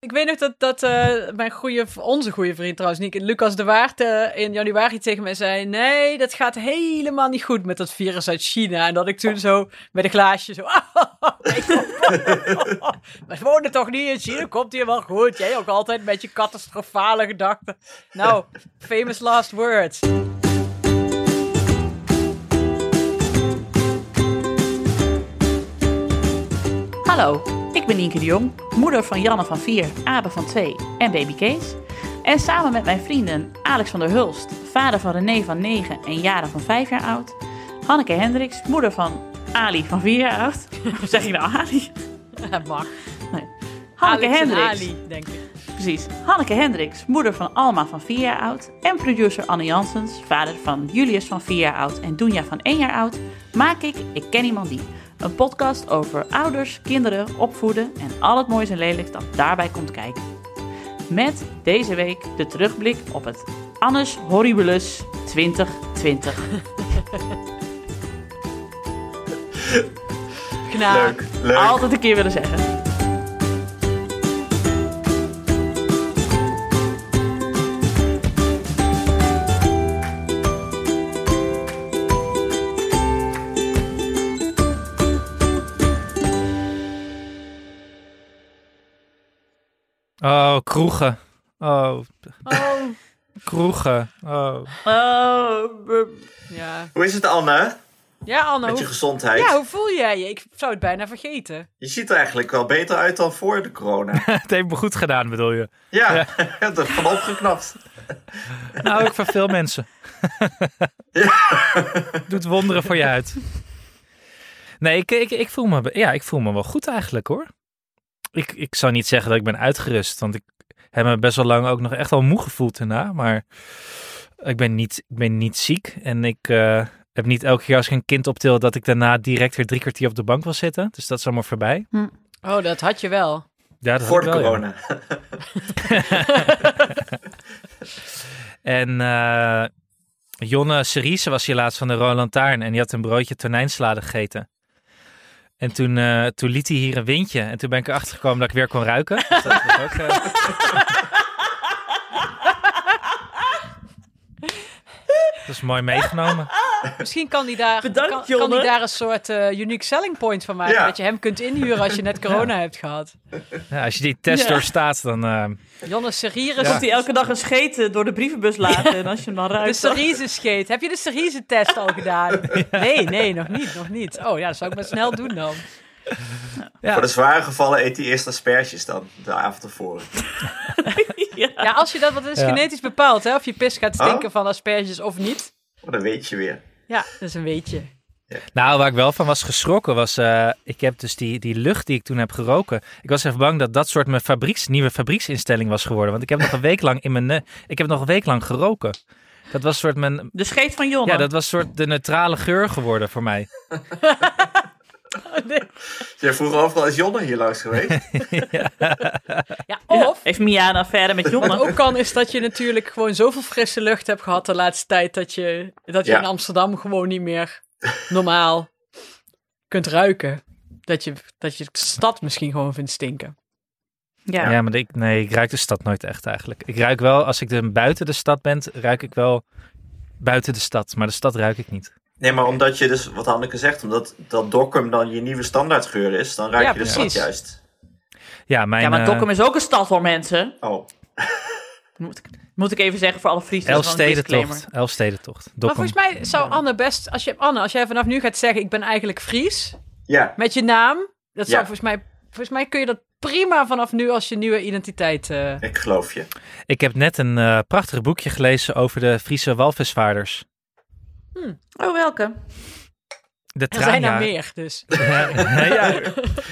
Ik weet nog dat, dat uh, mijn goede, onze goede vriend trouwens, Nick, Lucas de Waard, uh, in januari tegen mij zei: Nee, dat gaat helemaal niet goed met dat virus uit China. En dat ik toen zo met een glaasje zo. We wonen toch niet in China, komt hier wel goed. Jij ook altijd met je catastrofale gedachten. Nou, famous last words. Hallo, ik ben Nienke de Jong, moeder van Janne van 4, Abe van 2 en baby Kees. En samen met mijn vrienden Alex van der Hulst, vader van René van 9 en Jaren van 5 jaar oud. Hanneke Hendricks, moeder van Ali van 4 jaar oud. Hoe zeg ik nou Ali? Dat mag. Nee. Hanneke Alex en Hendricks. Ali, denk ik. Precies. Hanneke Hendricks, moeder van Alma van 4 jaar oud. En producer Anne Janssens, vader van Julius van 4 jaar oud en Doenja van 1 jaar oud. Maak ik Ik Ken Iemand Die. Een podcast over ouders, kinderen, opvoeden en al het moois en lelijks dat daarbij komt kijken. Met deze week de terugblik op het Annus Horribilis 2020. Knaak. Leuk, leuk. Altijd een keer willen zeggen. Oh, kroegen. Oh, Oh, kroegen. Oh. Oh, ja. Hoe is het, Anne? Ja, Anne, Met je hoe, gezondheid? ja, hoe voel jij je? Ik zou het bijna vergeten. Je ziet er eigenlijk wel beter uit dan voor de corona. Het heeft me goed gedaan, bedoel je? Ja, dat is van opgeknapt. Nou, ook voor veel mensen. Doet wonderen voor je uit. Nee, ik, ik, ik, voel me, ja, ik voel me wel goed eigenlijk hoor. Ik, ik zou niet zeggen dat ik ben uitgerust, want ik heb me best wel lang ook nog echt wel moe gevoeld daarna. Maar ik ben niet, ik ben niet ziek en ik eh, heb niet elke keer als ik een kind optil dat ik daarna direct weer drie kwartier op de bank wil zitten. Dus dat is allemaal voorbij. Oh, dat had je wel. Ja, dat voor had de ja. corona. En eh, Jonne Cerise was hier laatst van de Roland Taarn en die had een broodje tonijnsalade gegeten. En toen, eh, toen liet hij hier een windje. En toen ben ik erachter gekomen dat ik weer kon ruiken. Dus dat was ook, eh, dat is mooi meegenomen. Misschien kan die daar, Bedankt, kan, kan die daar een soort eh, unique selling point van maken. Ja. Dat je hem kunt inhuren als je net corona hebt gehad. Ja, als je die test Ja. doorstaat, dan... eh, Jonne Cerise. Komt hij elke dag een scheten door de brievenbus laten en als je hem dan De ruikt... dan- cerise scheet. Heb je de cerise test al gedaan? Nee, nee, nog niet, nog niet. Oh ja, dat zou ik maar snel doen dan. ja. Voor de zware gevallen eet hij eerst asperges dan, de avond ervoor. ja. Ja, als je dat, wat is Ja. genetisch bepaald, hè? Of je pis gaat stinken Oh. van asperges of niet. Oh, dan weet je weer. Ja, dat is een weetje. Nou, waar ik wel van was geschrokken was, eh, ik heb dus die, die lucht die ik toen heb geroken. Ik was even bang dat dat soort mijn fabrieks, nieuwe fabrieksinstelling was geworden. Want ik heb nog een week lang in mijn, ne- ik heb nog een week lang geroken. Dat was soort mijn, De scheet van Jonne. ja, dat was soort de neutrale geur geworden voor mij. Jij vroeg overal, is Jonne hier langs geweest? Ja, Ja, of... Heeft Mia een affaire met Wat Jonne? ook kan, is dat je natuurlijk gewoon zoveel frisse lucht hebt gehad de laatste tijd. Dat je, dat je Ja. in Amsterdam gewoon niet meer normaal kunt ruiken. Dat je, dat je de stad misschien gewoon vindt stinken. Ja. Ja, maar ik, nee, ik ruik de stad nooit echt eigenlijk. Ik ruik wel, als ik de, buiten de stad ben, ruik ik wel buiten de stad. Maar de stad ruik ik niet. Nee, maar omdat je dus, wat Hanneke zegt, omdat dat Dokkum dan je nieuwe standaardgeur is, dan ruik Ja, je de precies. stad juist. Ja, mijn Ja, maar eh, Dokkum is ook een stad voor mensen. Oh, Moet ik, moet ik even zeggen voor alle Friesen. Elfstedentocht. Elfstedentocht. Maar volgens mij zou Anne best, als je, Anne, als jij vanaf nu gaat zeggen, ik ben eigenlijk Fries, ja. met je naam, dat zou volgens mij, volgens mij kun je dat prima vanaf nu als je nieuwe identiteit. eh, Ik geloof je. Ik heb net een eh, prachtig boekje gelezen over de Friese walvisvaarders. Oh, welke? De Er zijn er meer, dus. Ja, ja,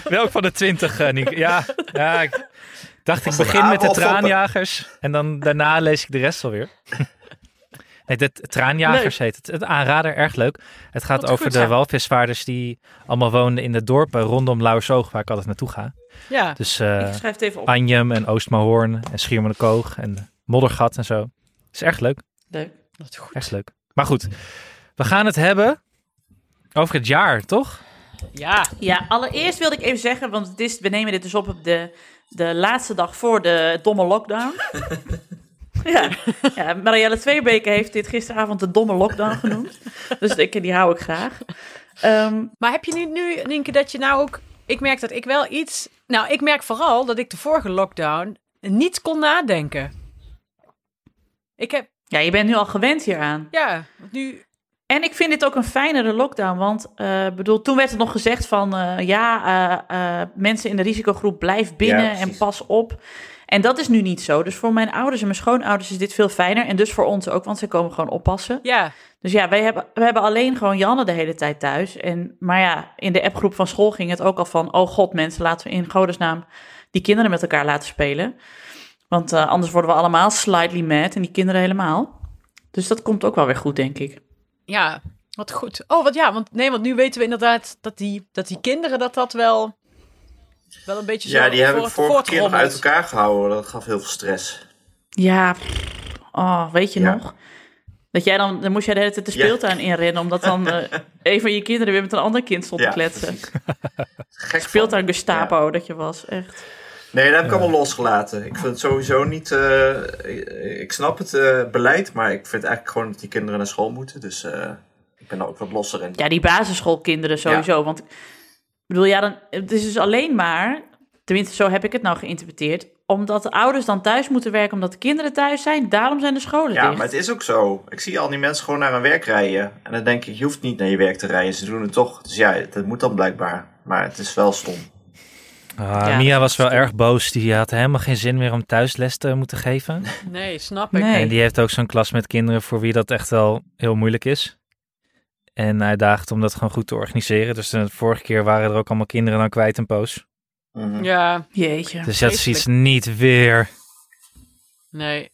welk van de twintig, eh, Nienke? Ja, ja, ik dacht ik begin met de traanjagers en dan daarna lees ik de rest alweer. Nee, de traanjagers heet het. Het aanrader, erg leuk. Het gaat Wat over goed, de ja. walvisvaarders die allemaal woonden in de dorpen rondom Lauwersoog, waar ik altijd naartoe ga. Ja, Dus eh ik schrijf het even op. Anjem en Oostmahoorn en Schiermonnikoog en Moddergat en zo. Het is erg leuk, Leuk. dat is goed. erg leuk. Maar goed, we gaan het hebben over het jaar, toch? Ja, Ja, allereerst wilde ik even zeggen, want het is, we nemen dit dus op op de, de laatste dag voor de domme lockdown. ja, ja, Marielle Tweebeke heeft dit gisteravond de domme lockdown genoemd. Dus ik, die hou ik graag. Ehm, maar heb je nu, nu, Nienke, dat je nou ook... Ik merk dat ik wel iets... Nou, ik merk vooral dat ik de vorige lockdown niet kon nadenken. Ik heb... ja, je bent nu al gewend hieraan. Ja, want nu... En ik vind dit ook een fijnere lockdown, want eh, bedoel, toen werd er nog gezegd van eh, ja, eh, eh, mensen in de risicogroep blijf binnen Ja, en pas op. En dat is nu niet zo. Dus voor mijn ouders en mijn schoonouders is dit veel fijner. En dus voor ons ook, want ze komen gewoon oppassen. Ja, Dus ja, wij hebben, we hebben alleen gewoon Janne de hele tijd thuis. En, maar ja, in de appgroep van school ging het ook al van... oh god mensen, laten we in godesnaam die kinderen met elkaar laten spelen. Want eh, anders worden we allemaal slightly mad en die kinderen helemaal. Dus dat komt ook wel weer goed, denk ik. Ja, wat goed. Oh, wat ja, want nee, want nu weten we inderdaad dat die, dat die kinderen dat dat wel... Wel een beetje zo Ja, die heb ik vorige keer nog uit elkaar gehouden. Dat gaf heel veel stress. Ja, oh, weet je Ja. nog? Dat jij dan, dan moest jij de hele tijd de Ja. speeltuin inrennen... omdat dan eh, een van je kinderen weer met een ander kind stond Ja, te kletsen. Gek van. Speeltuin Gestapo, dat je was, echt. Nee, dat heb ik allemaal losgelaten. Ik vind het sowieso niet... eh, ik, ik snap het eh, beleid, maar ik vind eigenlijk gewoon dat die kinderen naar school moeten. Dus eh, ik ben er ook wat losser in. Ja, die basisschoolkinderen sowieso. Want ik bedoel, ja, dan, het is dus alleen maar, tenminste zo heb ik het nou geïnterpreteerd, omdat de ouders dan thuis moeten werken omdat de kinderen thuis zijn. Daarom zijn de scholen Ja, dicht. maar het is ook zo. Ik zie al die mensen gewoon naar hun werk rijden. En dan denk ik, je hoeft niet naar je werk te rijden. Ze doen het toch. Dus ja, dat moet dan blijkbaar. Maar het is wel stom. Ah, Ja, Mia was wel stom. erg boos. Die had helemaal geen zin meer om thuisles te moeten geven. Nee, snap ik. Nee. En die heeft ook zo'n klas met kinderen voor wie dat echt wel heel moeilijk is. En hij daagt om dat gewoon goed te organiseren. Dus de vorige keer waren er ook allemaal kinderen dan kwijt een poos. Mhm. Ja, Jeetje. Dus dat is iets niet weer. nee.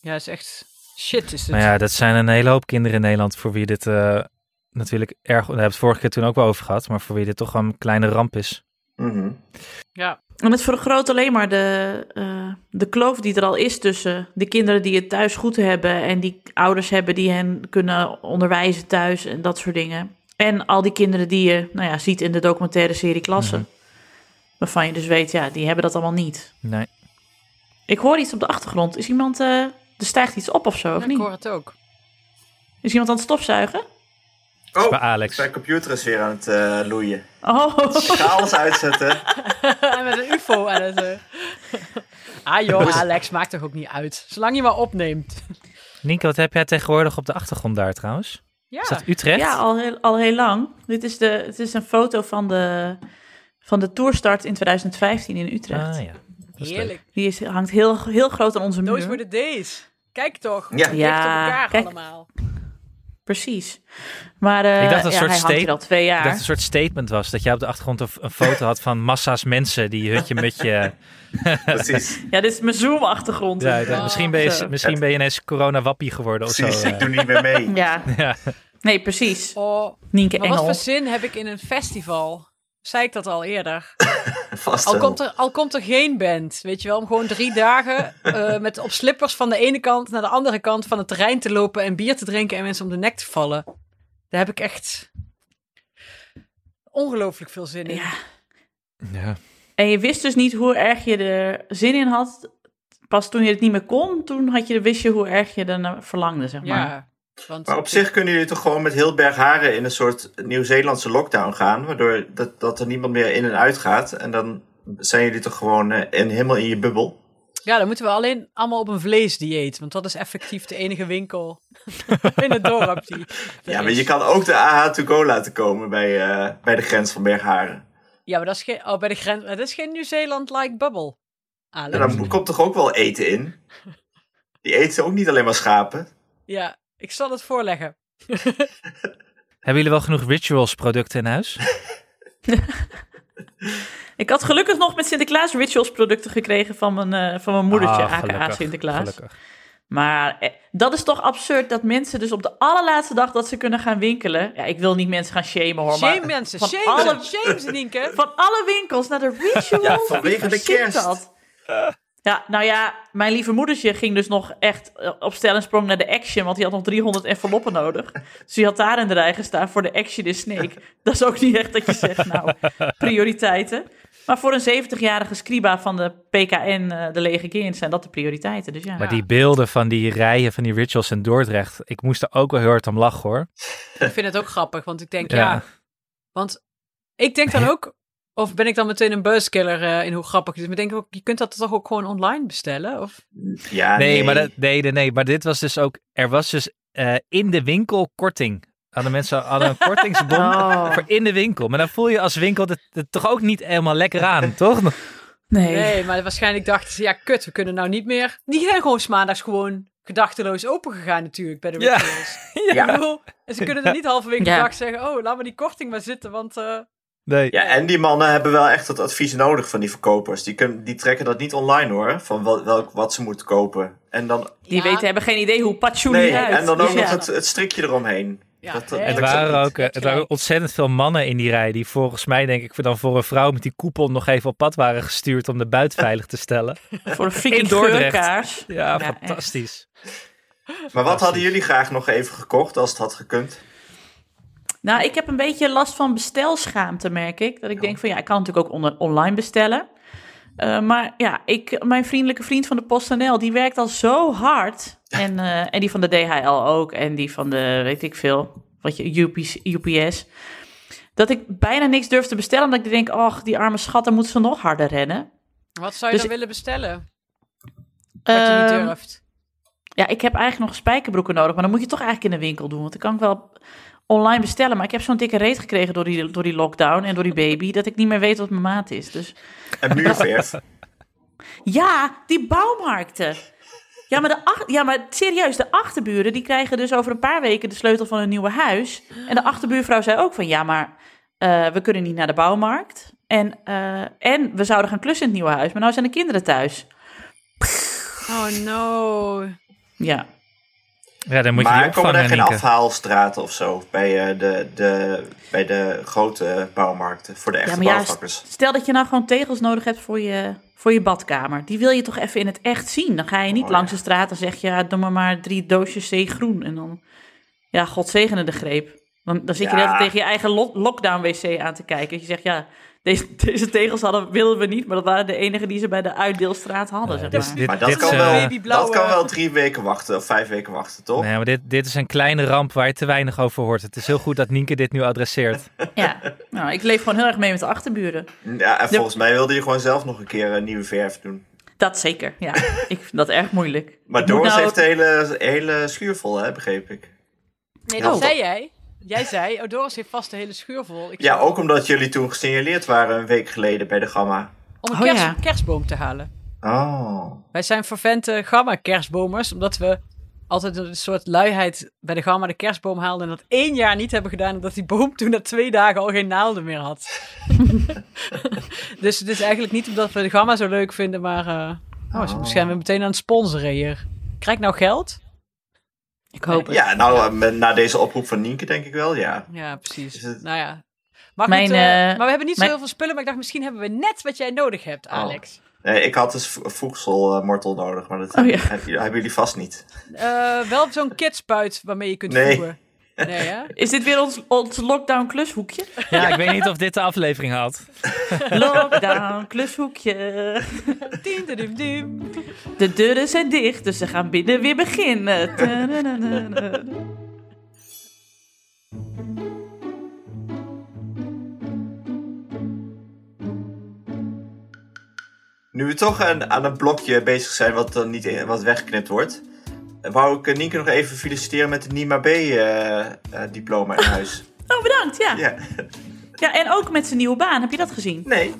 Ja, is echt shit is het. Maar ja, dat zijn een hele hoop kinderen in Nederland voor wie dit eh, natuurlijk erg... Daar hebben we het vorige keer toen ook wel over gehad. Maar voor wie dit toch wel een kleine ramp is. Mhm. Ja, En het vergroot alleen maar de, eh, de kloof die er al is tussen de kinderen die het thuis goed hebben en die ouders hebben die hen kunnen onderwijzen thuis en dat soort dingen. En al die kinderen die je nou ja, ziet in de documentaire serie Klassen. Mhm. Waarvan je dus weet, ja, die hebben dat allemaal niet. Nee. Ik hoor iets op de achtergrond. Is iemand, eh, er stijgt iets op of zo, of ik niet? hoor het ook. Is iemand aan het stofzuigen? Oh, bij Alex. mijn computer is weer aan het eh, loeien. Oh, Ik ga alles uitzetten. En met een ufo aan het... eh. Ah joh, Alex, maakt toch ook niet uit. Zolang je maar opneemt. Nienke, wat heb jij tegenwoordig op de achtergrond daar trouwens? Ja, Is dat Utrecht? ja, al heel, al heel lang. Dit is, de, het is een foto van de, van de tourstart in 2015 in Utrecht. Ah ja. Heerlijk. Die is, hangt heel, heel groot aan onze Those muur. were the days. Kijk toch. Ja. Dicht op Ja, elkaar kijk. allemaal. Precies. Maar eh, Ik dacht een ja, soort hij hangt hier steek- al twee Ik jaar. dacht een soort statement was. Dat jij op de achtergrond een, een foto had van massa's mensen die hutje mutje. Precies. Ja, dit is mijn Zoom-achtergrond. Ja, dat- eh, misschien, ben je, zo. misschien ben je ineens corona-wappie geworden of Precies. zo. Ik doe niet meer mee. Ja, Ja. nee, precies. Oh, Nienke maar wat voor zin heb ik in een festival? Zei ik dat al eerder? Vast Al komt, er, al komt er geen band, weet je wel, om gewoon drie dagen eh, met op slippers van de ene kant naar de andere kant van het terrein te lopen en bier te drinken en mensen om de nek te vallen. Daar heb ik echt ongelooflijk veel zin in. Ja. Ja. En je wist dus niet hoe erg je er zin in had. Pas toen je het niet meer kon, toen had je, wist je hoe erg je er naar verlangde, zeg maar. Ja, want Maar op zich kunnen jullie toch gewoon met heel Bergharen in een soort Nieuw-Zeelandse lockdown gaan. Waardoor dat, dat er niemand meer in en uit gaat. En dan zijn jullie toch gewoon eh, in, helemaal in je bubbel. ja, dan moeten we alleen allemaal op een vleesdieet, want dat is effectief de enige winkel in het dorp die. Ja, maar je kan ook de AH to go laten komen bij, eh, bij de grens van Bergharen. Ja, maar dat is geen, oh, bij de grens, dat is geen Nieuw-Zeeland-like bubble. En dan komt toch ook wel eten in? Die eten ook niet alleen maar schapen. Ja, ik zal het voorleggen. Hebben jullie wel genoeg rituals producten in huis? Ik had gelukkig nog met Sinterklaas rituals producten gekregen van mijn, eh, van mijn moedertje, Ah, aka gelukkig, Sinterklaas. Gelukkig. Maar eh, dat is toch absurd dat mensen dus op de allerlaatste dag dat ze kunnen gaan winkelen... Ja, ik wil niet mensen gaan shamen hoor, Shame maar mensen, van shame alle- ze, shame ze, Nienke. van alle winkels naar de rituals. Ja, vanwege de kerst. dat? Ja, nou ja, mijn lieve moedertje ging dus nog echt eh, op stel en sprong naar de Action, want die had nog 300 enveloppen nodig. Dus die had daar in de rij gestaan voor de Action in Snake. Dat is ook niet echt dat je zegt, nou, prioriteiten. Maar voor een 70-jarige scriba van de PKN, eh, de Lege Kind, zijn dat de prioriteiten. Dus ja. Maar die beelden van die rijen van die rituals in Dordrecht, ik moest er ook wel heel hard om lachen hoor. Ik vind het ook grappig, want ik denk, Ja. ja. Want ik denk dan ook, of ben ik dan meteen een buzzkiller eh, in hoe grappig het is. Maar ik denk ook, je kunt dat toch ook gewoon online bestellen? Of? Ja, Nee, maar dat, nee, nee, nee, maar dit was dus ook, er was dus eh, in de winkel korting. Hadden mensen hadden een kortingsbon Oh. voor in de winkel. Maar dan voel je als winkel het, het toch ook niet helemaal lekker aan, toch? Nee. Nee, maar waarschijnlijk dachten ze, ja kut, we kunnen nou niet meer. Die zijn gewoon maandags gewoon gedachteloos open gegaan natuurlijk bij de Ja. rituals. Ja. Ik bedoel, En ze kunnen er niet halverwege de Ja. dag zeggen, oh, laat maar die korting maar zitten, want... eh, Nee. Ja, en die mannen hebben wel echt het advies nodig van die verkopers. Die, kunnen, die trekken dat niet online hoor, van wel, welk, wat ze moeten kopen. En dan, Die ja, weten, hebben geen idee hoe patchouli nee, eruit. en dan ook nog het, het strikje eromheen. Ja, Dat-? Het dat- waren ook eh, het waren ontzettend veel mannen in die rij die volgens mij denk ik dan voor een vrouw met die koepel nog even op pad waren gestuurd om de buit veilig te stellen. Voor een In Dordrecht. Ja, fantastisch. Maar wat hadden jullie graag nog even gekocht als het had gekund? Nou, ik heb een beetje last van bestelschaamte, merk ik. Dat ik denk van ja, ik kan natuurlijk ook on- online bestellen. Eh, maar ja, ik, mijn vriendelijke vriend van de PostNL, die werkt al zo hard. En, eh, en die van de DHL ook. En die van de, weet ik veel, wat je, UPS, UPS. Dat ik bijna niks durf te bestellen. Omdat ik denk, ach, die arme schat, dan moeten ze nog harder rennen. Wat zou je Dus- dan willen bestellen? Wat je niet Ehm, durft. Ja, ik heb eigenlijk nog spijkerbroeken nodig, maar dan moet je toch eigenlijk in de winkel doen. Want dan kan ik wel online bestellen, maar ik heb zo'n dikke reet gekregen door die, door die lockdown en door die baby, dat ik niet meer weet wat mijn maat is. Dus En muurverf. ja, die bouwmarkten. Ja, maar, de ach- ja, maar serieus, de achterburen die krijgen dus over een paar weken de sleutel van hun nieuwe huis. En de achterbuurvrouw zei ook van ja, maar eh, we kunnen niet naar de bouwmarkt. En, eh, en we zouden gaan klussen in het nieuwe huis, maar nou zijn de kinderen thuis. Oh no. Ja, Ja, dan moet je maar die komen er geen afhaalstraten of zo bij, eh, de, de, bij de grote bouwmarkten voor de echte Ja, maar ja, bouwvakkers? Stel dat je nou gewoon tegels nodig hebt voor je, voor je badkamer. Die wil je toch even in het echt zien. Dan ga je niet Oh, langs ja. de straat en zeg je, ja, doe maar maar drie doosjes zeegroen. En dan, ja, god zegene de greep. Dan, dan zit je Ja. net tegen je eigen lo- lockdown-wc aan te kijken. Dat je zegt, ja, deze, deze tegels hadden, wilden we niet, maar dat waren de enige die ze bij de uitdeelstraat hadden, zeg Dus maar. dit, Maar dat dit, kan wel. eh, Babyblauwe- Dat kan wel drie weken wachten of vijf weken wachten, toch? Nee, maar dit, dit is een kleine ramp waar je te weinig over hoort. Het is heel goed dat Nienke dit nu adresseert. Ja, nou, ik leef gewoon heel erg mee met de achterburen. Ja, en volgens mij wilde je gewoon zelf nog een keer een nieuwe verf doen. Dat zeker, ja. ik vind dat erg moeilijk. Maar Doris nou- heeft de hele, hele schuur vol, hè, begreep ik. Nee, dat zei jij. Jij zei, oh Doris heeft vast de hele schuur vol. Ik Ja, zei, ook omdat jullie toen gesignaleerd waren een week geleden bij de Gamma. Om een Oh, ja. kerstboom te halen. Oh. Wij zijn vervente gamma-kerstbomers, omdat we altijd een soort luiheid bij de gamma de kerstboom haalden en dat één jaar niet hebben gedaan, omdat die boom toen na twee dagen al geen naalden meer had. dus het is eigenlijk niet omdat we de gamma zo leuk vinden, maar eh oh, ze Oh. zijn we meteen aan het sponsoren hier. Krijg ik nou geld? Ik hoop het. Ja, nou, eh, met- na deze oproep van Nienke denk ik wel, ja. Ja, precies. Het- Nou ja. Mijn, eh, eh, maar we hebben niet zo mijn- heel veel spullen, maar ik dacht misschien hebben we net wat jij nodig hebt, Oh. Alex. Nee, ik had dus vo- voedselmortel nodig, maar dat Oh, ja. hebben, jullie- hebben jullie vast niet. Eh, wel zo'n kidspuit waarmee je kunt Nee. voegen. Nee, hè? Is dit weer ons, ons lockdown klushoekje? Ja, ik weet niet of dit de aflevering had. Lockdown klushoekje. Diem, diem, diem. De deuren zijn dicht, dus ze gaan binnen weer beginnen. Nu we toch aan, aan een blokje bezig zijn wat dan niet in- wat weggeknipt wordt, wou ik eh, Nienke nog even feliciteren met de NIMA B-diploma in huis. Oh, bedankt, ja. ja. Ja, en ook met zijn nieuwe baan, heb je dat gezien? nee.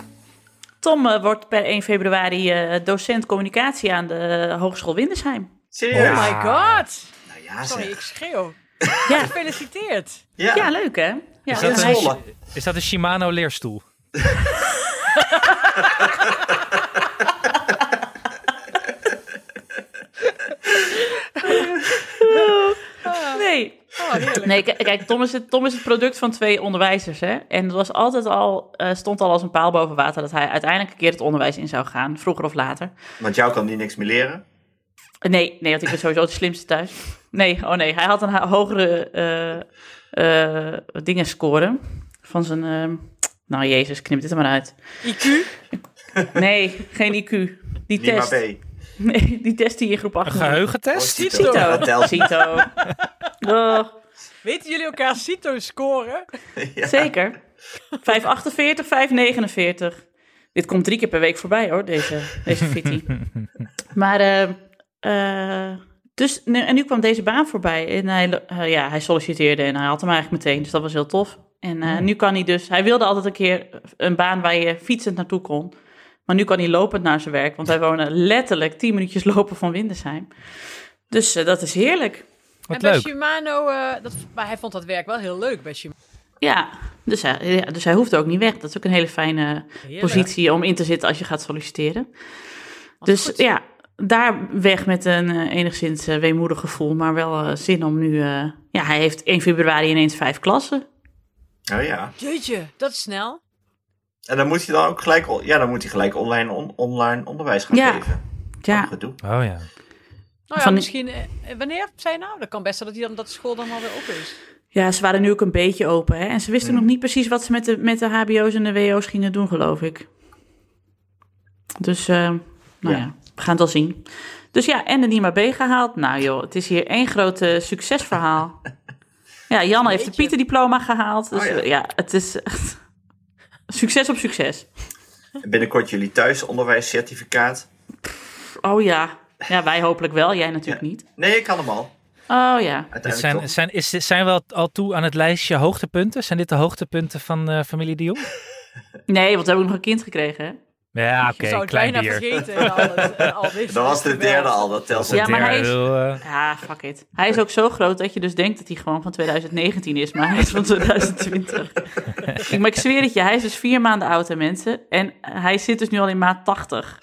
Tom eh, wordt per 1 februari eh, docent communicatie aan de Hogeschool Windesheim. Serieus? Oh my god. Nou ja, Sorry, zeg. ik schreeuw. Ja, Gefeliciteerd. Ja, ja leuk hè? Ja, Is dat, een, is dat een Shimano leerstoel? Nee. Oh, heerlijk. Nee, kijk, Tom is, het, Tom is het product van twee onderwijzers, hè. En het was altijd al, eh, stond al als een paal boven water dat hij uiteindelijk een keer het onderwijs in zou gaan, vroeger of later. Want jou kan die niks meer leren. Eh, Nee, nee, want ik ben sowieso de slimste thuis. Nee, oh nee, hij had een hogere eh, eh, dingen scoren van zijn, ehm, nou jezus, knip dit er maar uit. IQ? Nee, geen IQ. Die test. B. Nee, die test die je in groep 8 Een geheugentest? Oh, Cito. Cito. Oh, Weten jullie elkaar CITO scoren? Ja. Zeker. 548, 549. Dit komt drie keer per week voorbij hoor, deze, deze fitty. maar, eh, eh, dus, en nu kwam deze baan voorbij. En hij, eh, ja, hij solliciteerde en hij had hem eigenlijk meteen, dus dat was heel tof. En eh, nu kan hij dus, hij wilde altijd een keer een baan waar je fietsend naartoe kon. Maar nu kan hij lopend naar zijn werk, want wij wonen letterlijk 10 minuutjes lopen van Windesheim. Dus eh, dat is heerlijk. Wat en bij leuk. Shimano, eh, dat, maar hij vond dat werk wel heel leuk bij Shimano. Ja, dus hij, ja, dus hij hoeft ook niet weg. Dat is ook een hele fijne Heerlijk. positie om in te zitten als je gaat solliciteren. Wat Dus goed. ja, daar weg met een eh, enigszins eh, weemoedig gevoel, maar wel zin om nu... eh, ja, hij heeft 1 februari ineens vijf klassen. Oh ja. Jeetje, dat is snel. En dan moet hij dan ook gelijk, ja, dan moet hij gelijk online, on- online onderwijs gaan Ja. geven. Ja, gedoe. Oh ja. Nou ja, Van- misschien... eh, wanneer zei je nou? Dat kan best zijn dat, die dan, dat de school dan alweer op is. ja, ze waren nu ook een beetje open. Hè? En ze wisten Hmm. nog niet precies wat ze met de, met de hbo's en de wo's gingen doen, geloof ik. Dus, eh, nou ja. Ja. we gaan het al zien. Dus ja, en de Nima B gehaald. Nou joh, het is hier één groot succesverhaal. Ja, Jan heeft de. Pieter-diploma gehaald. Dus Oh ja. eh, ja, het is echt succes op succes. En binnenkort jullie thuisonderwijscertificaat. Oh ja. Ja, wij hopelijk wel. Jij natuurlijk Ja. niet. Nee, ik kan hem al. Oh ja. Uiteindelijk zijn, zijn, is, zijn we al, toe aan het lijstje hoogtepunten? Zijn dit de hoogtepunten van eh, familie de Jong? Nee, want we hebben ook nog een kind gekregen. Hè? Ja, oké, zou het klein bijna bier. vergeten. en al het- dit Dat was de derde al, dat telt Ja, maar het hij is- eh, Ja, fuck it. Hij is ook zo groot dat je dus denkt dat hij gewoon van 2019 is, maar hij is van 2020. ik, maar ik zweer het je, hij is dus vier maanden oud, hè, mensen. En hij zit dus nu al in maat 80.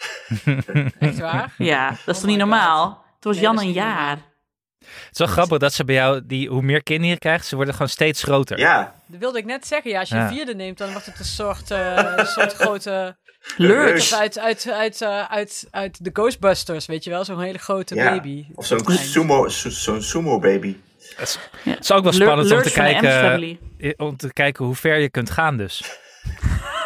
Echt waar? Ja, dat is toch niet God. normaal? Toen was Nee, Jan een jaar. Het is wel grappig dat ze bij jou, die, hoe meer kinderen je krijgt, ze worden gewoon steeds groter. Ja, Dat wilde ik net zeggen. Ja, als je Ja. een vierde neemt, dan wordt het een soort, eh, een soort grote... Lurch. Uit, uit, uit, eh, uit, uit de Ghostbusters, weet je wel? Zo'n hele grote Ja. baby. of zo'n sumo, zo- zo'n sumo baby. Het Ja. is ook wel Lur- spannend om te, kijken, eh, om te kijken hoe ver je kunt gaan dus.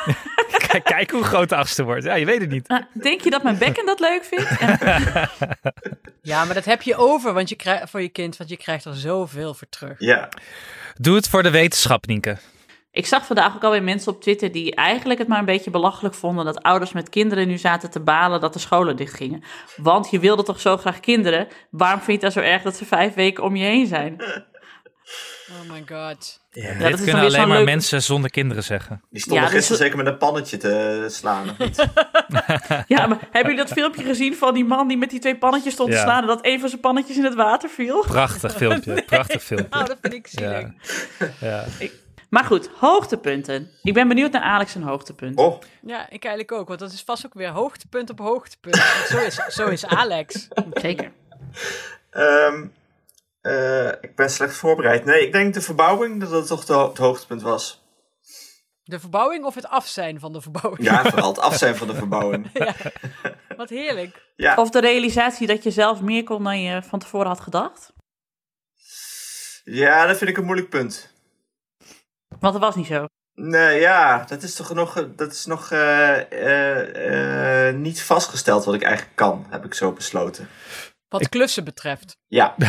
kijk, kijk hoe groot de achtste wordt. Ja, je weet het niet. Ah, denk je dat mijn bekken dat leuk vindt? Ja, maar dat heb je over want je krijgt, voor je kind, want je krijgt er zoveel voor terug. Ja, Doe het voor de wetenschap, Nienke. Ik zag vandaag ook alweer mensen op Twitter die eigenlijk het maar een beetje belachelijk vonden dat ouders met kinderen nu zaten te balen dat de scholen dichtgingen. Want je wilde toch zo graag kinderen? Waarom vind je het dan zo erg dat ze vijf weken om je heen zijn? Oh my god. Ja. dat is Dit kunnen alleen maar leuk- mensen zonder kinderen zeggen. die stonden Ja, gisteren zeker met een pannetje te slaan. Of niet? Ja, maar hebben jullie dat filmpje gezien van die man die met die twee pannetjes stond te slaan en dat een van zijn pannetjes in het water viel? Prachtig filmpje, prachtig filmpje. Oh, dat vind ik zielig. Ja. Ja. Maar goed, hoogtepunten. Ik ben benieuwd naar Alex zijn hoogtepunt. Oh, Ja, ik eigenlijk ook, want dat is vast ook weer hoogtepunt op hoogtepunt. Zo, is, zo is Alex. Zeker. ehm, eh, ik ben slecht voorbereid. Nee, ik denk de verbouwing dat dat toch de ho- het hoogtepunt was. De verbouwing of het af zijn van de verbouwing? Ja, vooral het af zijn van de verbouwing. Wat heerlijk. Ja, Of de realisatie dat je zelf meer kon dan je van tevoren had gedacht. ja dat vind ik een moeilijk punt. Want dat was niet zo. Nee, ja, dat is toch nog, dat is nog eh, eh, niet vastgesteld wat ik eigenlijk kan, heb ik zo besloten. Wat klussen betreft. Ja,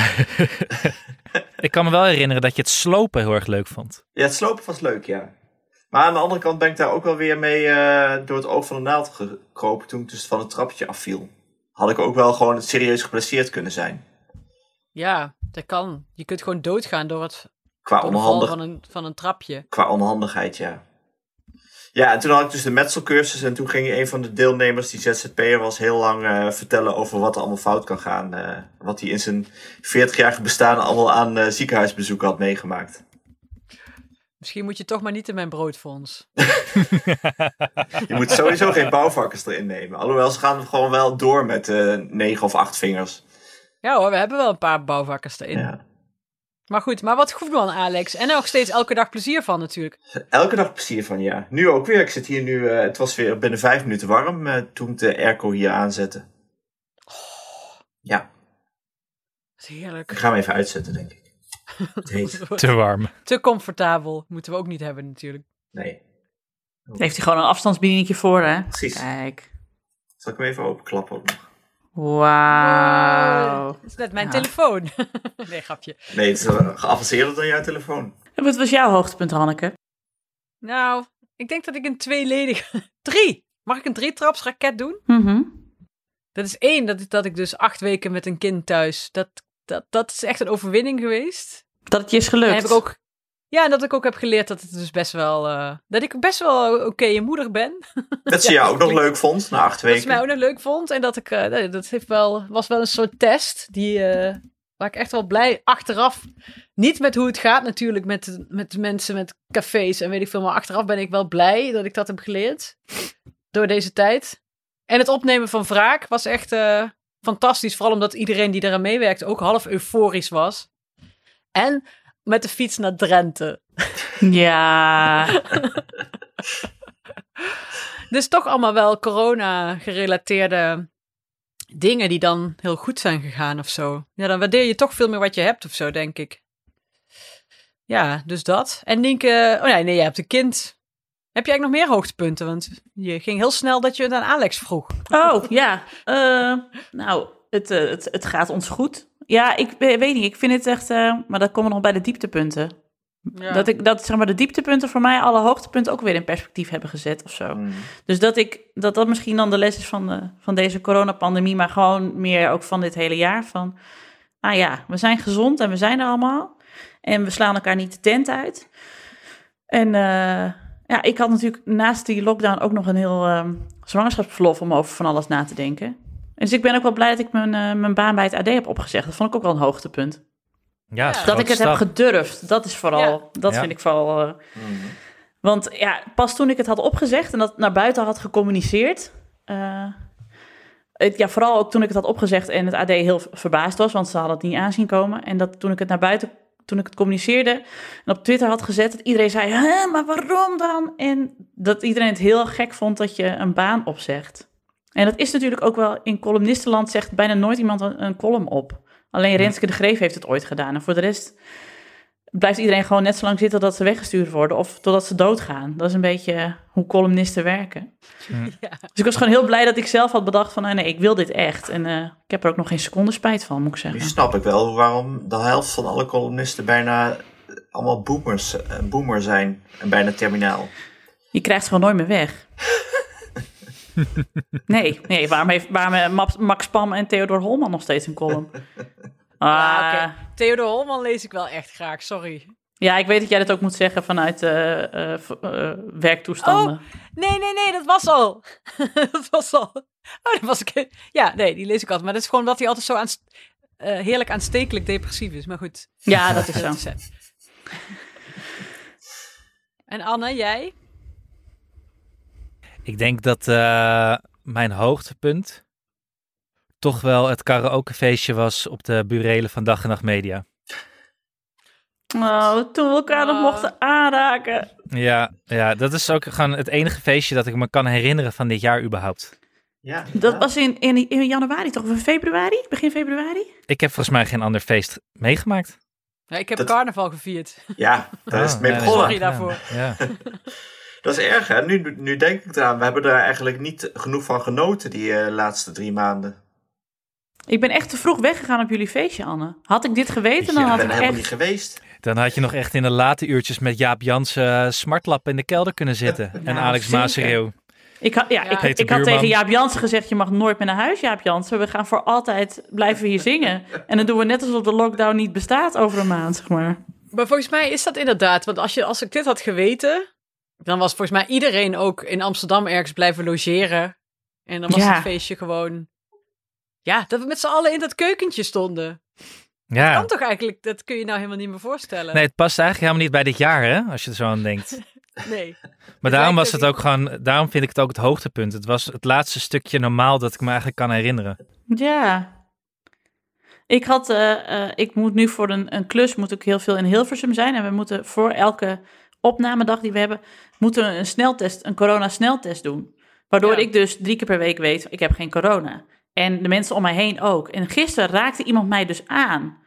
Ik kan me wel herinneren dat je het slopen heel erg leuk vond. ja het slopen was leuk, ja. Maar aan de andere kant ben ik daar ook wel weer mee eh, door het oog van de naald gekropen toen ik dus van het trappetje afviel. Had ik ook wel gewoon serieus geblesseerd kunnen zijn. Ja, dat kan. Je kunt gewoon doodgaan door, het, Qua, door onhandig, van een, van een trapje. qua onhandigheid, ja. Ja, en toen had ik dus de metselcursus en toen ging een van de deelnemers, die ZZP'er was, heel lang eh, vertellen over wat er allemaal fout kan gaan. eh, wat hij in zijn 40-jarige bestaan allemaal aan eh, ziekenhuisbezoeken had meegemaakt. Misschien moet je toch maar niet in mijn broodfonds. Je moet sowieso geen bouwvakkers erin nemen. Alhoewel, ze gaan gewoon wel door met eh negen of acht vingers. Ja hoor, we hebben wel een paar bouwvakkers erin. Ja. Maar goed, maar wat goed man Alex. En er nog steeds elke dag plezier van natuurlijk. Elke dag plezier van, ja. Nu ook weer. Ik zit hier nu, eh, het was weer binnen vijf minuten warm eh, toen ik de airco hier aanzette. Ja, Dat is heerlijk. ik ga hem even uitzetten, denk ik. Het heet. Te warm. Te comfortabel. Moeten we ook niet hebben natuurlijk. Nee. Heeft hij gewoon een afstandsbedieningje voor, hè? Precies. Kijk. Zal ik hem even openklappen ook nog? Wauw. Dat is net mijn Ja. telefoon. nee, grapje. Nee, het is geavanceerder dan jouw telefoon. En Wat was jouw hoogtepunt, Hanneke? Nou, ik denk dat ik een tweeledige... Drie! Mag ik een drietrapsraket doen? Mhm. Dat is één, dat, dat ik dus acht weken met een kind thuis... Dat, dat, dat is echt een overwinning geweest. Dat het je is En gelukt. heb ik ook... Ja, en dat ik ook heb geleerd dat het dus best wel... eh, dat ik best wel oké moeder ben. Dat ze jou ook nog leuk vond na acht Dat ze weken. mij ook nog leuk vond. En dat ik... eh, dat heeft wel, was wel een soort test die... eh, waar ik echt wel blij achteraf... Niet met hoe het gaat natuurlijk met, met mensen met cafés en weet ik veel. Maar achteraf ben ik wel blij dat ik dat heb geleerd. Door deze tijd. En het opnemen van wraak was echt fantastisch. Vooral omdat iedereen die eraan meewerkte ook half euforisch was. En met de fiets naar Drenthe. Ja. Dus toch allemaal wel corona-gerelateerde dingen die dan heel goed zijn gegaan of zo. Ja, dan waardeer je toch veel meer wat je hebt of zo, denk ik. Ja, dus dat. En Nienke, oh nee, nee, je hebt een kind. Heb je eigenlijk nog meer hoogtepunten? Want je ging heel snel dat je het aan Alex vroeg. Oh, ja. Eh, nou, het, eh, het, het gaat ons goed. Ja, ik we- weet niet. Ik vind het echt... eh, maar dat komen nog bij de dieptepunten. Ja. Dat, ik, dat zeg maar, de dieptepunten voor mij alle hoogtepunten ook weer in perspectief hebben gezet of zo. Mm. Dus dat ik dat dat misschien dan de les is van, de, van deze coronapandemie, maar gewoon meer ook van dit hele jaar. Van, ah ja, we zijn gezond en we zijn er allemaal. En we slaan elkaar niet de tent uit. En eh, ja, ik had natuurlijk naast die lockdown ook nog een heel ehm, zwangerschapsverlof om over van alles na te denken. En dus ik ben ook wel blij dat ik mijn, eh, mijn baan bij het AD heb opgezegd. Dat vond ik ook wel een hoogtepunt. Ja, Dat ik het heb gedurfd, dat is vooral, dat Ja. vind ik vooral... eh, Mm. want ja, pas toen ik het had opgezegd en dat naar buiten had gecommuniceerd. eh, het, ja, vooral ook toen ik het had opgezegd en het AD heel verbaasd was, want ze hadden het niet aanzien komen. En dat toen ik het naar buiten, toen ik het communiceerde en op Twitter had gezet, dat iedereen zei: Hè, maar waarom dan? En dat iedereen het heel gek vond dat je een baan opzegt. En dat is natuurlijk ook wel in columnistenland zegt bijna nooit iemand een, een column op. Alleen Renske de Greef heeft het ooit gedaan. En voor de rest blijft iedereen gewoon net zo lang zitten dat ze weggestuurd worden of totdat ze doodgaan. Dat is een beetje hoe columnisten werken. Ja. Dus ik was gewoon heel blij dat ik zelf had bedacht van nee, nee ik wil dit echt. En eh, ik heb er ook nog geen seconde spijt van, moet ik Nu zeggen. snap ik wel waarom de helft van alle columnisten bijna eh, allemaal boomers, eh, boomer zijn en bijna terminaal. Je krijgt ze gewoon nooit meer weg. Nee, nee waarom, heeft, waarom hebben Max- Pam en Theodor Holman nog steeds een column? Ah. Theodor Holman lees ik wel echt graag, sorry. Ja, ik weet dat jij dat ook moet zeggen vanuit eh, eh, eh, werktoestanden. Nee, nee, nee, dat was al. dat was al. Oh, dat was ik. Ja, nee, die lees ik altijd. Maar dat is gewoon dat hij altijd zo aan, heerlijk aanstekelijk depressief is. Maar goed. Ja, dat is zo. En Anne, jij? Ik denk dat eh, mijn hoogtepunt toch wel het karaokefeestje was op de burelen van Dag en Nacht Media. Oh, toen we elkaar nog Ah. mochten aanraken. Ja, ja, dat is ook gewoon het enige feestje dat ik me kan herinneren van dit jaar überhaupt. Ja, Dat ja. was in, in, in januari toch? Of in februari? Begin februari? Ik heb volgens mij geen ander feest meegemaakt. Ja, ik heb Dat- carnaval gevierd. Ja, daar is het mee begonnen. Sorry daarvoor. Ja. Dat is erg, hè? Nu, nu denk ik eraan. We hebben daar eigenlijk niet genoeg van genoten die eh, laatste drie maanden. Ik ben echt te vroeg weggegaan op jullie feestje, Anne. Had ik dit geweten, dan had ben ik er helemaal echt... niet geweest. Dan had je nog echt in de late uurtjes met Jaap Jansen uh, smartlap in de kelder kunnen zitten. en Alex zeker. Maasreeuw. Ik, had, ja, Ja. ik, had tegen Jaap Jansen gezegd, je mag nooit meer naar huis, Jaap Jansen. We gaan voor altijd blijven hier zingen. En dan doen we net alsof de lockdown niet bestaat over een maand, zeg maar. Maar volgens mij is dat inderdaad. Want als, je, als ik dit had geweten. Dan was volgens mij iedereen ook in Amsterdam ergens blijven logeren. En dan was Ja. het feestje gewoon... Ja, dat we met z'n allen in dat keukentje stonden. Ja. Kan toch eigenlijk, dat kun je nou helemaal niet meer voorstellen. Nee, het past eigenlijk helemaal niet bij dit jaar, hè? Als je er zo aan denkt. Nee. Maar daarom was het ook gewoon, daarom vind ik het ook het hoogtepunt. Het was het laatste stukje normaal dat ik me eigenlijk kan herinneren. Ja. Ik had, eh, eh, ik moet nu voor een, een klus, moet ik heel veel in Hilversum zijn. En we moeten voor elke opnamedag die we hebben, moeten we een sneltest, een corona-sneltest doen. Waardoor Ja. ik dus drie keer per week weet, ik heb geen corona. En de mensen om mij heen ook. En gisteren raakte iemand mij dus aan.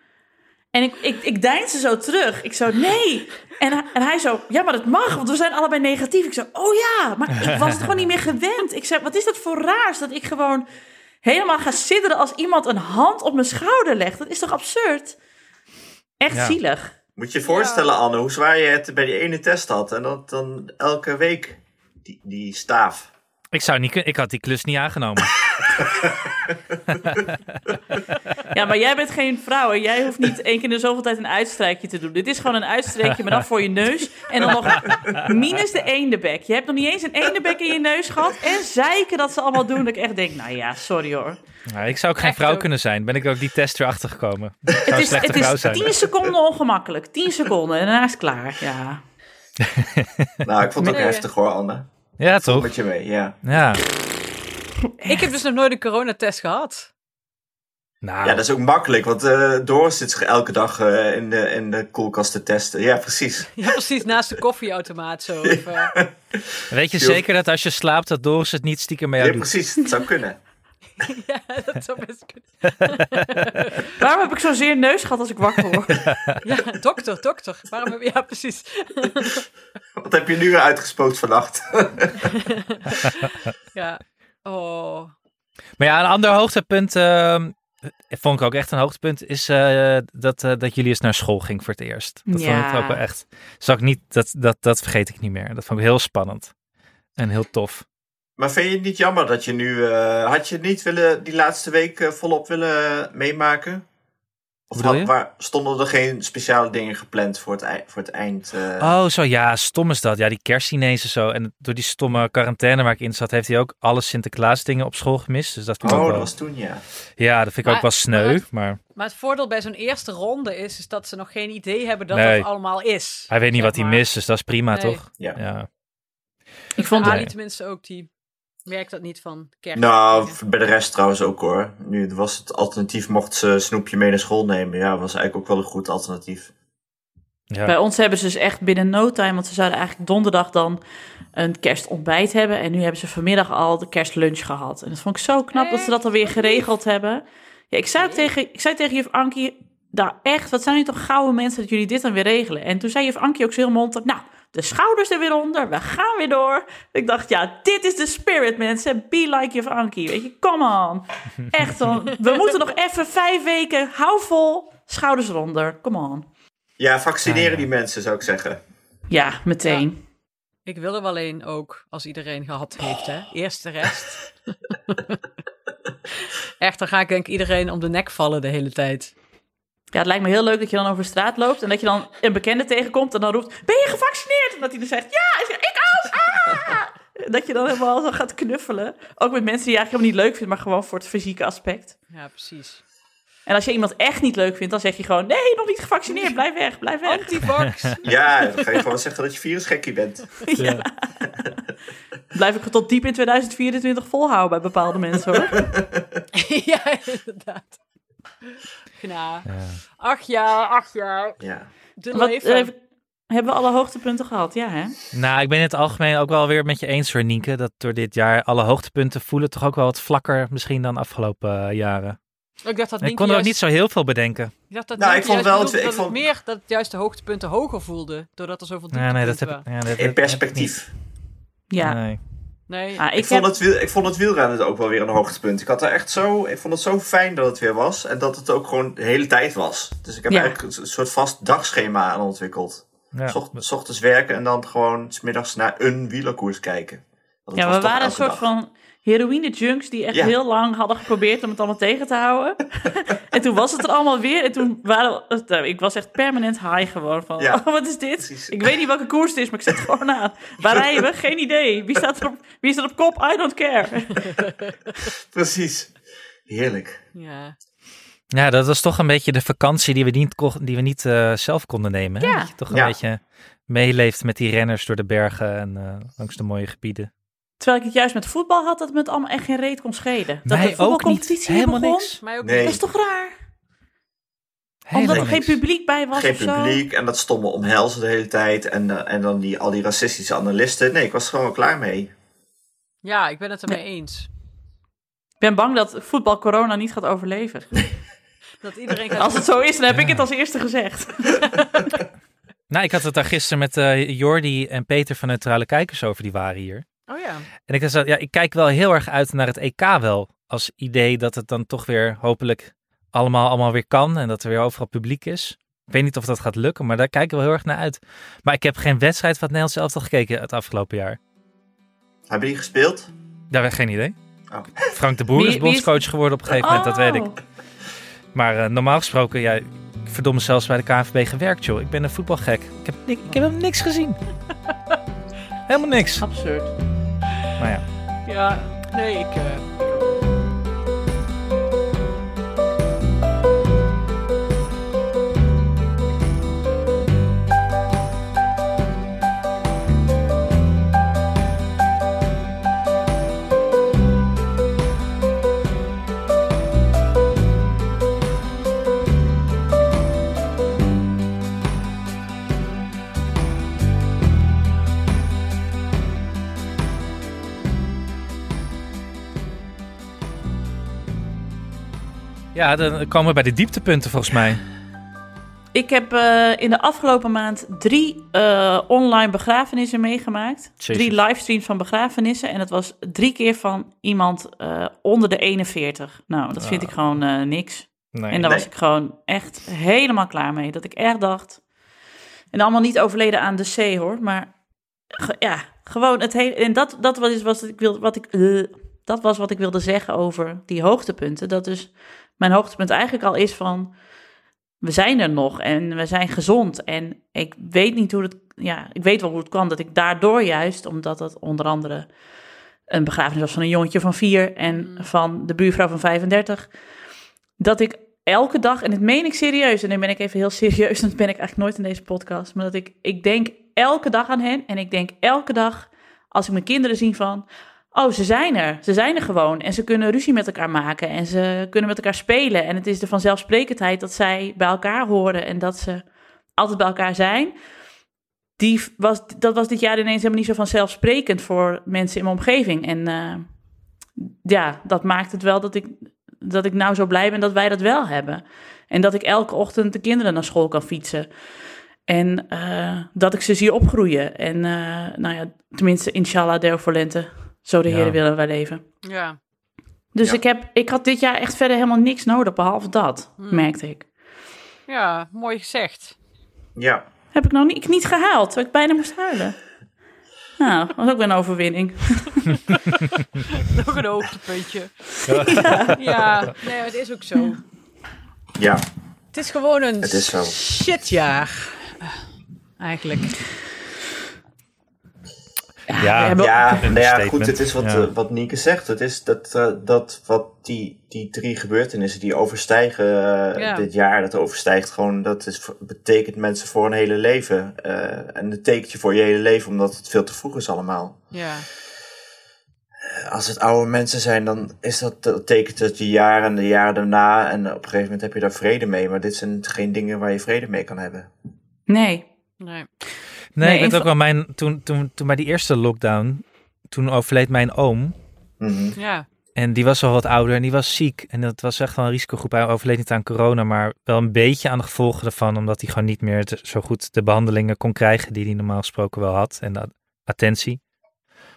En ik, ik, ik deinsde zo terug. Ik zo, nee. En, hij- en hij zo, ja, maar dat mag, want we zijn allebei negatief. Ik zo, oh ja, maar ik was het gewoon niet meer gewend. Ik zei, wat is dat voor raars dat ik gewoon helemaal ga sidderen als iemand een hand op mijn schouder legt. Dat is toch absurd? Echt Ja. zielig. Moet je je voorstellen, Anne, hoe zwaar je het bij die ene test had. En dat dan elke week, die, die staaf. Ik zou niet kun- ik had die klus niet aangenomen. Ja, maar jij bent geen vrouw en jij hoeft niet één keer in de zoveel tijd een uitstrijkje te doen. Dit is gewoon een uitstreekje, maar dan voor je neus. En dan nog minus de eendebek. Je hebt nog niet eens een eendebek in je neus gehad. En zeiken dat ze allemaal doen. Dat ik echt denk, nou ja, sorry hoor. Nou, ik zou ook geen Echt vrouw ook. kunnen zijn. Ben ik ook die test weer achtergekomen. Ik zou Het een is, slechte het vrouw is zijn. 10 seconden ongemakkelijk. 10 seconden en daarna is het klaar. Ja. Nou, ik vond het ook Nee. heftig hoor, Anne. Ja, Toch toch? met je mee, ja. Ja. Ik heb dus nog nooit een coronatest gehad. Nou, Ja, dat is ook makkelijk, want eh Doris zit zich elke dag eh, in, de, in de koelkast te testen. Ja, precies. Ja, precies naast de koffieautomaat zo. Of, eh, weet je zeker dat als je slaapt dat Doris het niet stiekem bij Ja, doet? precies. Het zou kunnen. ja, dat zou best kunnen. Waarom heb ik zo'n zeer neus gehad als ik wakker word? Ja, dokter, dokter. Waarom heb je... Ja, precies. Wat heb je nu weer uitgespookt vannacht? Ja. Oh. Maar ja, een ander hoogtepunt, ehm, vond ik ook echt een hoogtepunt, is eh, dat, eh, dat Julius naar school ging voor het eerst. Dat vond ik ook wel echt, zou ik niet, dat, dat, dat vergeet ik niet meer. Dat vond ik heel spannend en heel tof. Maar vind je het niet jammer dat je nu... eh, had je het niet willen, die laatste week eh, volop willen meemaken? Of had- waar, stonden er geen speciale dingen gepland voor het, ei- voor het eind? eh? Oh, zo ja, stom is dat. Ja, die kerstdiners en zo. En door die stomme quarantaine waar ik in zat, heeft hij ook alle Sinterklaas dingen op school gemist. Dus dat oh, ook dat wel, was toen, ja. ja, dat vind ik Maar- ook wel sneu. maar- Maar Maar het voordeel bij zo'n eerste ronde is, is dat ze nog geen idee hebben dat Nee. dat allemaal is. hij weet niet wat hij mist, dus dat is prima, Nee. toch? Ja. Ja. Ik vond Ali Nee. tenminste ook, die merkt dat niet van kerst. Nou, bij de rest trouwens ook hoor. Nu was het alternatief, mocht ze snoepje mee naar school nemen. Ja, was eigenlijk ook wel een goed alternatief. Ja. Bij ons hebben ze dus echt binnen no time, want ze zouden eigenlijk donderdag dan een kerstontbijt hebben. En nu hebben ze vanmiddag al de kerstlunch gehad. En dat vond ik zo knap dat ze dat alweer geregeld hebben. Ja, ik zei, ook tegen, ik zei tegen juf Ankie, nou echt, wat zijn jullie toch gouden mensen dat jullie dit dan weer regelen. En toen zei juf Ankie ook zo heel mondig, nou, de schouders er weer onder, we gaan weer door. Ik dacht, ja, dit is de spirit, mensen. Be like juf Ankie, weet je, come on. Echt, dan, we moeten nog even vijf weken, hou vol, schouders eronder, come on. Ja, vaccineren die mensen zou ik zeggen. Ja, meteen. Ik wil er wel een ook, als iedereen gehad heeft, hè. Eerst de rest. Echt, dan ga ik denk iedereen om de nek vallen de hele tijd. Ja, het lijkt me heel leuk dat je dan over straat loopt en dat je dan een bekende tegenkomt en dan roept: Ben je gevaccineerd? En dat hij dan zegt: Ja, ik, zeg, ik ook. Ah! Dat je dan helemaal zo gaat knuffelen. Ook met mensen die je eigenlijk helemaal niet leuk vindt, maar gewoon voor het fysieke aspect. Ja, precies. En als je iemand echt niet leuk vindt, dan zeg je gewoon: Nee, nog niet gevaccineerd, blijf weg, blijf weg. Antivax. Ja, dan ga je gewoon zeggen dat je virusgekkie bent. Ja. Blijf ik tot diep in 2024 volhouden bij bepaalde mensen hoor. ja, inderdaad. Nou, Ja. ach ja, ach ja. Ja. De Wat, leven. eh, hebben we alle hoogtepunten gehad? Ja, hè? Nou, ik ben in het algemeen ook wel weer met je eens, hoor, Nienke. Dat door dit jaar alle hoogtepunten voelen toch ook wel wat vlakker misschien dan afgelopen eh, jaren. ik dacht dat Ik kon er ook juist- niet zo heel veel bedenken. Ik dacht dat Nou, ik vond wel ik dat vond- het meer dat het juist de hoogtepunten hoger voelde, doordat er zoveel Ja, nee, dat heb. Ja, dat In heb ik perspectief. Ja. Nee. Nee, Ah, Ik, ik vond heb... het wiel, ik vond het wielrennen ook wel weer een hoogtepunt. Ik had er echt zo, ik vond het zo fijn dat het weer was. En dat het ook gewoon de hele tijd was. Dus ik heb Ja. eigenlijk een soort vast dagschema aan ontwikkeld. Ja. Zocht- ochtends werken en dan gewoon 's middags naar een wielerkoers kijken. Ja, we waren een soort dag. van. Heroïne-junks die echt Ja. heel lang hadden geprobeerd om het allemaal tegen te houden. en toen was het er allemaal weer. En toen waren we- ik was echt permanent high gewoon van, Ja. oh, wat is dit? Precies. Ik weet niet welke koers het is, maar ik zet het gewoon aan. Waar rijden we? Geen idee. Wie staat er op, wie staat op kop? I don't care. Precies. Heerlijk. Ja. Ja, dat was toch een beetje de vakantie die we niet, die we niet eh, zelf konden nemen. Hè? Ja. Dat je toch een Ja. beetje meeleeft met die renners door de bergen en eh, langs de mooie gebieden. Terwijl ik het juist met voetbal had, dat het me het allemaal echt geen reet kon schelen. Dat Mij de voetbalcompetitie ook niet. hier Helemaal begon, niks. Mij ook Nee. Dat is toch raar? Helemaal Omdat er geen publiek bij was Geen of zo. publiek en dat stomme omhelzen de hele tijd. En, eh, en dan die, al die racistische analisten. Nee, ik was er gewoon wel klaar mee. Ja, ik ben het ermee eens. Ik ben bang dat voetbal corona niet gaat overleven. Dat iedereen gaat Als het zo is, dan heb ik het als eerste gezegd. Nou, ik had het daar gisteren met eh Jordi en Peter van Neutrale Kijkers over, die waren hier. Oh ja. En ik ja, ik kijk wel heel erg uit naar het EK wel. Als idee dat het dan toch weer hopelijk allemaal, allemaal weer kan en dat er weer overal publiek is. Ik weet niet of dat gaat lukken, maar daar kijken we heel erg naar uit. Maar ik heb geen wedstrijd van het Nederlands elftal gekeken het afgelopen jaar. Hebben die gespeeld? Daar heb ik geen idee. Oh. Frank de Boer Wie- is bondscoach geworden op een gegeven moment, dat weet ik. Oh. Maar eh, normaal gesproken, ja, ik verdomme zelfs bij de KNVB gewerkt, joh. Ik ben een voetbalgek. Ik heb, ni- ik heb helemaal niks gezien. helemaal niks. Absurd. Maar ja. Ja, nee, ik... eh, Ja, dan komen we bij de dieptepunten volgens mij. Ik heb eh, in de afgelopen maand drie eh, online begrafenissen meegemaakt. Jezus. Drie livestreams van begrafenissen. En dat was drie keer van iemand eh, onder de 41. Nou, dat vind ik gewoon eh, niks. Nee. En daar Nee. was ik gewoon echt helemaal klaar mee. Dat ik echt dacht. En allemaal niet overleden aan de C hoor. Maar ge- ja, gewoon het hele. En dat, dat was, was wat ik wilde. Wat ik, dat was wat ik wilde zeggen over die hoogtepunten. Dat dus mijn hoogtepunt eigenlijk al is van. We zijn er nog en we zijn gezond. En ik weet niet hoe het. Ja, ik weet wel hoe het kwam dat ik daardoor juist, omdat het onder andere een begrafenis was van een jongetje van vier en van de buurvrouw van 35 dat ik elke dag, en dat meen ik serieus, en dan ben ik even heel serieus, dat ben ik eigenlijk nooit in deze podcast, maar dat ik, ik denk elke dag aan hen en ik denk elke dag, als ik mijn kinderen zie van, oh, ze zijn er, ze zijn er gewoon en ze kunnen ruzie met elkaar maken en ze kunnen met elkaar spelen en het is de vanzelfsprekendheid dat zij bij elkaar horen en dat ze altijd bij elkaar zijn. Die was, dat was dit jaar ineens helemaal niet zo vanzelfsprekend voor mensen in mijn omgeving. En eh, ja, dat maakt het wel dat ik, dat ik nou zo blij ben dat wij dat wel hebben. En dat ik elke ochtend de kinderen naar school kan fietsen. En eh, dat ik ze zie opgroeien. En eh, nou ja, tenminste, inshallah, deel voor lente. Zo de Ja. heren willen wij leven. ja. Dus Ja. ik, heb, ik had dit jaar echt verder helemaal niks nodig, behalve dat, Hmm. merkte ik. ja, mooi gezegd. Ja. Heb ik nog niet, ik niet gehaald, terwijl ik bijna moest huilen. Nou, dat was ook weer een overwinning. Nog een hoogtepuntje. ja, nee, het is ook zo. Ja. Het is gewoon een Het is zo. shitjaar. Eigenlijk. Ja, Ja, Een nou ja, goed, het is wat, Ja. eh, wat Nienke zegt. Het is dat, eh, dat wat die, die drie gebeurtenissen die overstijgen eh, Ja. dit jaar, dat overstijgt gewoon, dat is, betekent mensen voor een hele leven. eh, en dat tekent je voor je hele leven, omdat het veel te vroeg is allemaal. Ja. Als het oude mensen zijn, dan is dat, dat tekent dat je jaren en de jaren daarna. En op een gegeven moment heb je daar vrede mee. Maar dit zijn geen dingen waar je vrede mee kan hebben. Nee. Nee. Nee, Nee, ik weet ook wel, mijn, toen, toen, toen bij die eerste lockdown, toen overleed mijn oom. Mhm. Ja. En die was al wat ouder en die was ziek. En dat was echt wel een risicogroep. Hij overleed niet aan corona, maar wel een beetje aan de gevolgen ervan. Omdat hij gewoon niet meer te- zo goed de behandelingen kon krijgen die hij normaal gesproken wel had. En de attentie.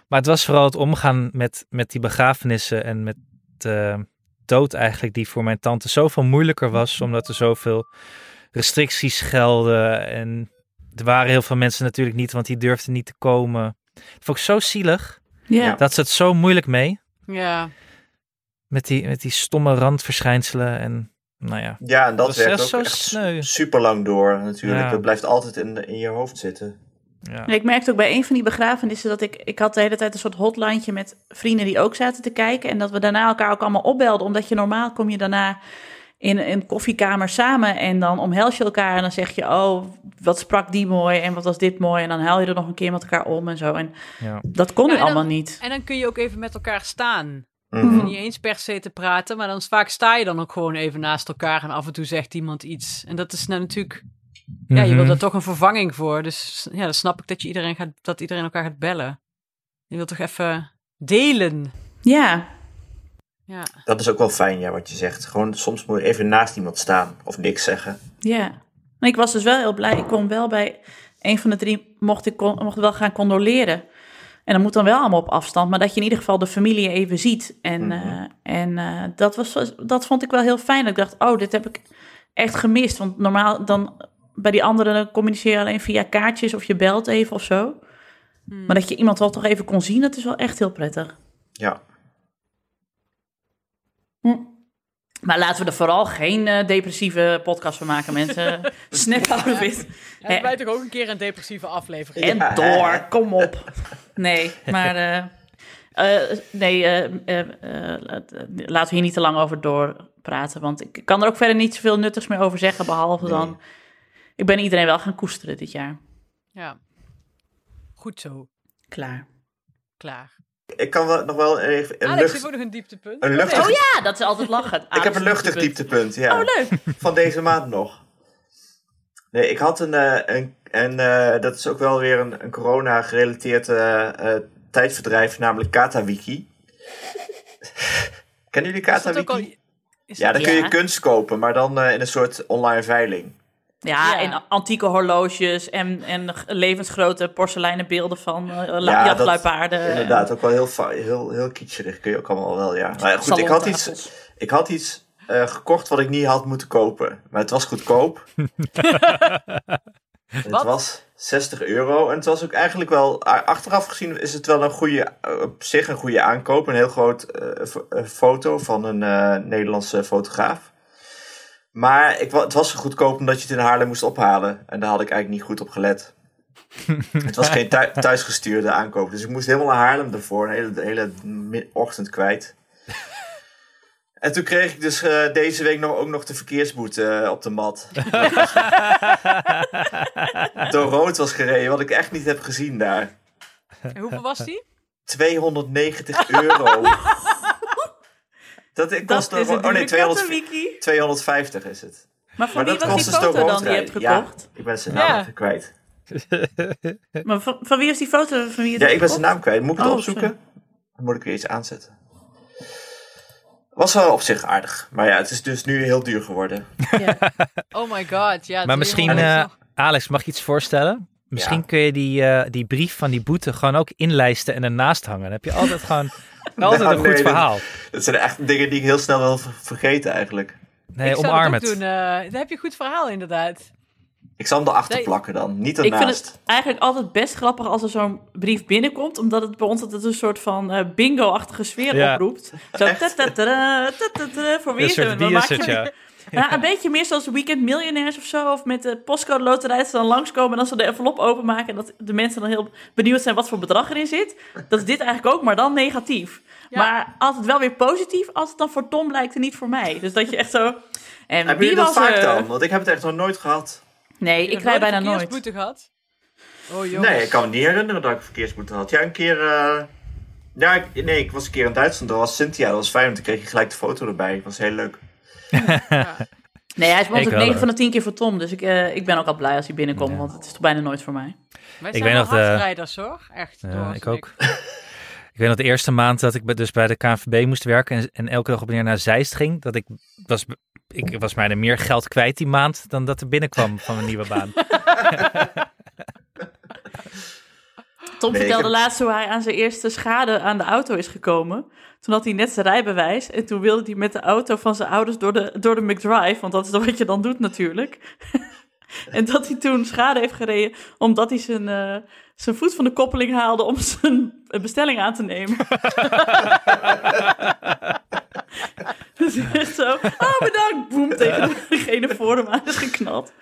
Maar het was vooral het omgaan met, met die begrafenissen en met de dood eigenlijk. Die voor mijn tante zoveel moeilijker was. Omdat er zoveel restricties gelden. En er waren heel veel mensen natuurlijk niet, want die durfden niet te komen. Dat vond ik zo zielig. Ja. Dat ze het zo moeilijk mee. Ja. Met die, met die stomme randverschijnselen en nou ja. Ja, en dat, Dat is werkt ook zo echt sneu. super lang door natuurlijk. Ja. Dat blijft altijd in, in je hoofd zitten. ja. Ik merkte ook bij een van die begrafenissen dat ik... Ik had de hele tijd een soort hotlineje met vrienden die ook zaten te kijken. En dat we daarna elkaar ook allemaal opbelden. Omdat je normaal kom je daarna in een koffiekamer samen. En dan omhels je elkaar en dan zeg je... Oh, wat sprak die mooi en wat was dit mooi. En dan huil je er nog een keer met elkaar om en zo. En Ja. dat kon Ja, dan- allemaal niet. En dan kun je ook even met elkaar staan. Je hoeft niet eens per se te praten, maar dan vaak sta je dan ook gewoon even naast elkaar en af en toe zegt iemand iets. En dat is nou natuurlijk, ja, je wil Mhm. daar toch een vervanging voor. Dus ja, dan snap ik dat, je iedereen gaat, dat iedereen elkaar gaat bellen. Je wilt toch even delen. Ja, Ja, Dat is ook wel fijn, ja, wat je zegt. Gewoon soms moet je even naast iemand staan of niks zeggen. ja. Maar ik was dus wel heel blij. Ik kon wel bij een van de drie... Mocht ik kon, mocht wel gaan condoleren. En dat moet dan wel allemaal op afstand. Maar dat je in ieder geval de familie even ziet. En, Mhm. eh, en eh, dat, was, dat vond ik wel heel fijn. Dat ik dacht, oh, dit heb ik echt gemist. Want normaal dan... Bij die anderen communiceer je alleen via kaartjes of je belt even of zo. Hmm. Maar dat je iemand wel toch even kon zien, dat is wel echt heel prettig. Ja. Maar laten we er vooral geen eh, depressieve podcast van maken, mensen. Snap out of it. hebben wij toch ook een keer een depressieve aflevering? En Ja. door, kom op. Nee, maar... eh, eh, nee, laten we hier niet te lang over doorpraten. Want ik kan er ook verder niet zoveel nuttigs meer over zeggen. Behalve Nee. dan... Ik ben iedereen wel gaan koesteren dit jaar. Ja. Goed zo. Klaar. Klaar. Ik kan wel, nog wel even een, Alex lucht, heeft ook nog een dieptepunt. een luchtig... Oh ja, dat is altijd lachen. Ik heb een luchtig dieptepunt, ja. Oh, leuk. Van deze maand nog. Nee, ik had een... eh, een, een eh, dat is ook wel weer een, een corona-gerelateerd eh, tijdverdrijf, namelijk KataWiki. Kennen jullie al... KataWiki? Ja, dan Ja. kun je kunst kopen, maar dan eh, in een soort online veiling. Ja, Ja. en antieke horloges en, en levensgrote porseleinen beelden van uh, Ja, dat-. Inderdaad, ook wel heel, fa- heel, heel kitscherig kun je ook allemaal wel, ja. Maar goed, ik had iets, ik had iets eh, gekocht wat ik niet had moeten kopen. Maar het was goedkoop. het Wat? was 60 euro. En het was ook eigenlijk wel, achteraf gezien is het wel een goede, eh, op zich een goede aankoop. Een heel groot fo- foto van een eh, Nederlandse fotograaf. Maar ik, het was zo goedkoop omdat je het in Haarlem moest ophalen. En daar had ik eigenlijk niet goed op gelet. het was geen thu- thuisgestuurde aankoop. Dus ik moest helemaal naar Haarlem ervoor. Een hele, de hele ochtend kwijt. En toen kreeg ik dus eh, deze week nog, ook nog de verkeersboete eh, op de mat. Door rood was gereden, wat ik echt niet heb gezien daar. En hoeveel was die? 290 euro. Dat ik Dat kost is nog- het oh nee, 200, wiki. 250 is het. Maar van Maar wie dat was die dus foto dan die je hebt gekocht? Ja, ik ben zijn Ja. naam kwijt. Maar van, van wie is die foto? Van wie je het Ja, ik ben zijn naam kwijt. Moet ik het Oh, opzoeken? Dan moet ik weer iets aanzetten. Was wel op zich aardig. Maar ja, het is dus nu heel duur geworden. Oh my god, ja. Maar misschien, 300 eh, Alex, mag ik iets voorstellen? Misschien Ja. kun je die, eh, die brief van die boete gewoon ook inlijsten en ernaast hangen. Dan heb je altijd gewoon altijd Nou, een goed nee, dat- verhaal. Dat zijn echt dingen die ik heel snel wil ver- vergeten eigenlijk. Nee, ik zou omarm het. doen. eh, dan heb je een goed verhaal inderdaad. Ik zal hem erachter Nee. plakken dan, niet Ik vind ernaast. het eigenlijk altijd best grappig als er zo'n brief binnenkomt, omdat het bij ons altijd een soort van eh, bingo-achtige sfeer Ja. oproept. Zo, voor wie Een is soort het? Dan je- ja. Ja, een beetje meer zoals Weekend Millionaires of zo. Of met de postcode loterij dat ze dan langskomen en als ze de envelop openmaken... en dat de mensen dan heel benieuwd zijn wat voor bedrag erin zit. Dat is dit eigenlijk ook, maar dan negatief. Ja. Maar altijd wel weer positief als het dan voor Tom lijkt en niet voor mij. Dus dat je echt zo... En wie jullie dat was vaak er? dan? Want ik heb het echt nog nooit gehad. Nee, Heb ik je rij bijna nooit. verkeersboete gehad? Oh jongens. Nee, ik kan me niet herinneren dat ik verkeersboete had. Ja, een keer... eh, Ja, ik, nee, ik was een keer in Duitsland. Dat was Cynthia. Dat was fijn, want toen kreeg je gelijk de foto erbij. Dat was heel leuk. Ja. Nee, hij is bij ons Ik ook wel, 9 hoor. van de 10 keer voor Tom. Dus ik, eh, ik ben ook al blij als hij binnenkomt, Ja. want het is toch bijna nooit voor mij. Wij Ik nog de- hardrijders hoor. Echt. Ja, ik ook. Ik weet nog de eerste maand dat ik bij- dus bij de KNVB moest werken en, en elke dag op neer naar Zeist ging, dat ik was, ik was mij er meer geld kwijt die maand dan dat er binnenkwam van mijn nieuwe baan. Tom Nee, vertelde heb- laatst hoe hij aan zijn eerste schade aan de auto is gekomen. Toen had hij net zijn rijbewijs en toen wilde hij met de auto van zijn ouders door de, door de McDrive, want dat is wat je dan doet natuurlijk. en dat hij toen schade heeft gereden omdat hij zijn, eh, zijn voet van de koppeling haalde om zijn een bestelling aan te nemen. dus hij echt zo, oh bedankt, boem, tegen degene voor hem aan is geknald.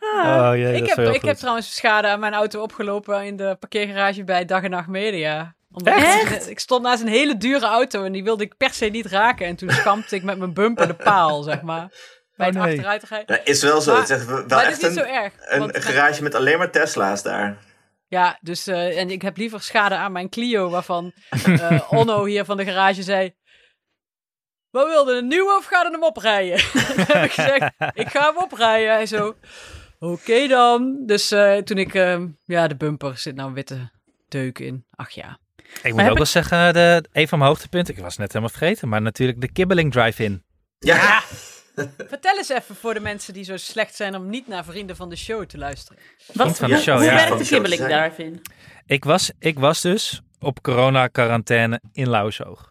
Oh, jee, dat ik is heb, ik heb trouwens schade aan mijn auto opgelopen in de parkeergarage bij Dag en Nacht Media. Omdat Echt? Ik, ik stond naast een hele dure auto en die wilde ik per se niet raken. En toen schampte ik met mijn bumper de paal, zeg maar. Bij het Oh, nee. achteruitrijden. Ja, is wel zo. Maar- het is echt wel Maar dat is echt niet zo een, erg. een garage met alleen maar Tesla's daar. Ja, dus eh, en ik heb liever schade aan mijn Clio, waarvan eh, Onno hier van de garage zei. Wat wilde een nieuwe of ga je hem oprijden? Toen heb ik gezegd, ik ga hem oprijden. Hij zo, oké dan. Dus eh, toen ik, eh, ja, de bumper zit nou een witte deuk in. Ach ja. Ik moet ook ik- wel zeggen, de, een van mijn hoogtepunten, ik was net helemaal vergeten, maar natuurlijk de Kibbeling Drive-In. Ja, Vertel eens even voor de mensen die zo slecht zijn om niet naar vrienden van de show te luisteren. Wat, van de hoe- show, hoe ja. werkt de de kibbeling daarin? Ik was, ik was dus op corona-quarantaine in Lauwzoog.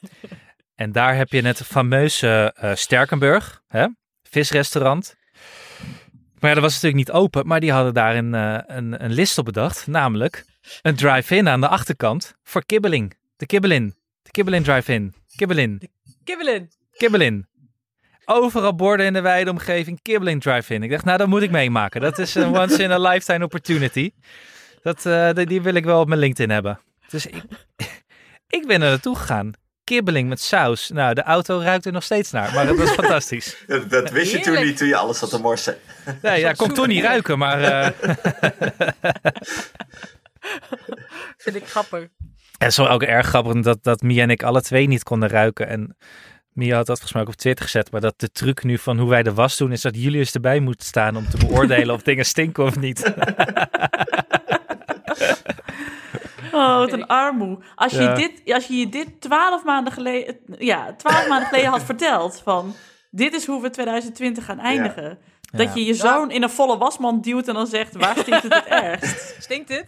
en daar heb je het fameuze eh Sterkenburg, hè? visrestaurant. Maar ja, dat was natuurlijk niet open, maar die hadden daar een, eh, een, een list op bedacht. Namelijk een drive-in aan de achterkant voor kibbeling. De kibbelin. De kibbeling drive-in. Kibbelin. Kibbelin. Kibbelin. Overal borden in de wijde omgeving, kibbeling drive-in. Ik dacht, nou, dat moet ik meemaken. Dat is een once in a lifetime opportunity. Dat, eh, die, die wil ik wel op mijn LinkedIn hebben. Dus ik, ik ben er naartoe gegaan. Kibbeling met saus. Nou, de auto ruikt er nog steeds naar, maar het was fantastisch. dat, dat wist je toen niet toen je alles zat te morsen. Nee, ja, kon toen niet ruiken, maar eh, Vind ik grappig. het is wel ook erg grappig dat, dat Mia en ik alle twee niet konden ruiken. En Mia had dat volgens mij ook op Twitter gezet, maar dat de truc nu van hoe wij de was doen, is dat Julius erbij moet staan om te beoordelen of dingen stinken of niet. Oh, wat een armoe. Als je, Ja. dit, als je je dit twaalf maanden geleden, ja, twaalf maanden geleden had verteld van dit is hoe we 2020 gaan eindigen. Dat je je zoon in een volle wasmand duwt en dan zegt waar stinkt het het ergst? Stinkt dit?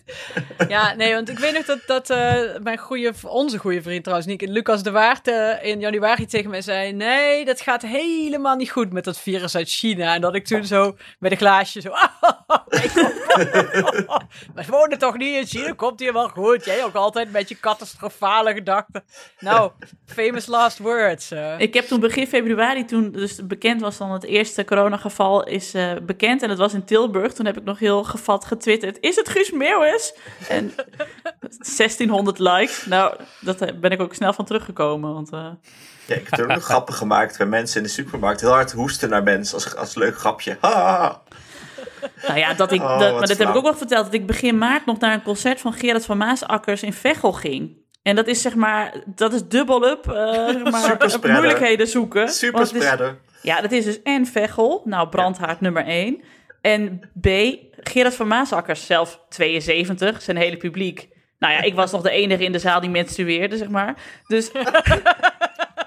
Ja, nee, want ik weet nog dat, dat eh, mijn goede, onze goede vriend trouwens, Nick, Lucas de Waard, eh, in januari tegen mij zei: Nee, dat gaat helemaal niet goed met dat virus uit China. En dat ik toen zo met een glaasje zo. nee, kom. We wonen toch niet in China, komt hier wel goed. Jij ook altijd met je catastrofale gedachten. Nou, famous last words. eh. Ik heb toen begin februari, toen dus bekend was dan het eerste coronageval is eh, bekend en het was in Tilburg. Toen heb ik nog heel gevat getwitterd, is het Guus Meeuwis? En 1600 likes. Nou, dat eh, ben ik ook snel van teruggekomen, want... eh, Ja, ik heb er ook nog grappen gemaakt bij mensen in de supermarkt. Heel hard hoesten naar mensen als, als leuk grapje. Ha. Nou ja, dat ik, Oh, dat, maar dat heb ik ook nog verteld. Dat ik begin maart nog naar een concert van Gerard van Maasakkers in Veghel ging. En dat is zeg maar, dat is dubbelop, eh zeg maar, moeilijkheden zoeken. Super spreader. Ja, dat is dus en Veghel, nou brandhaard nummer 1. En B, Gerard van Maasakkers, zelf 72, zijn hele publiek. Nou ja, ik was nog de enige in de zaal die menstrueerde, zeg maar. Dus...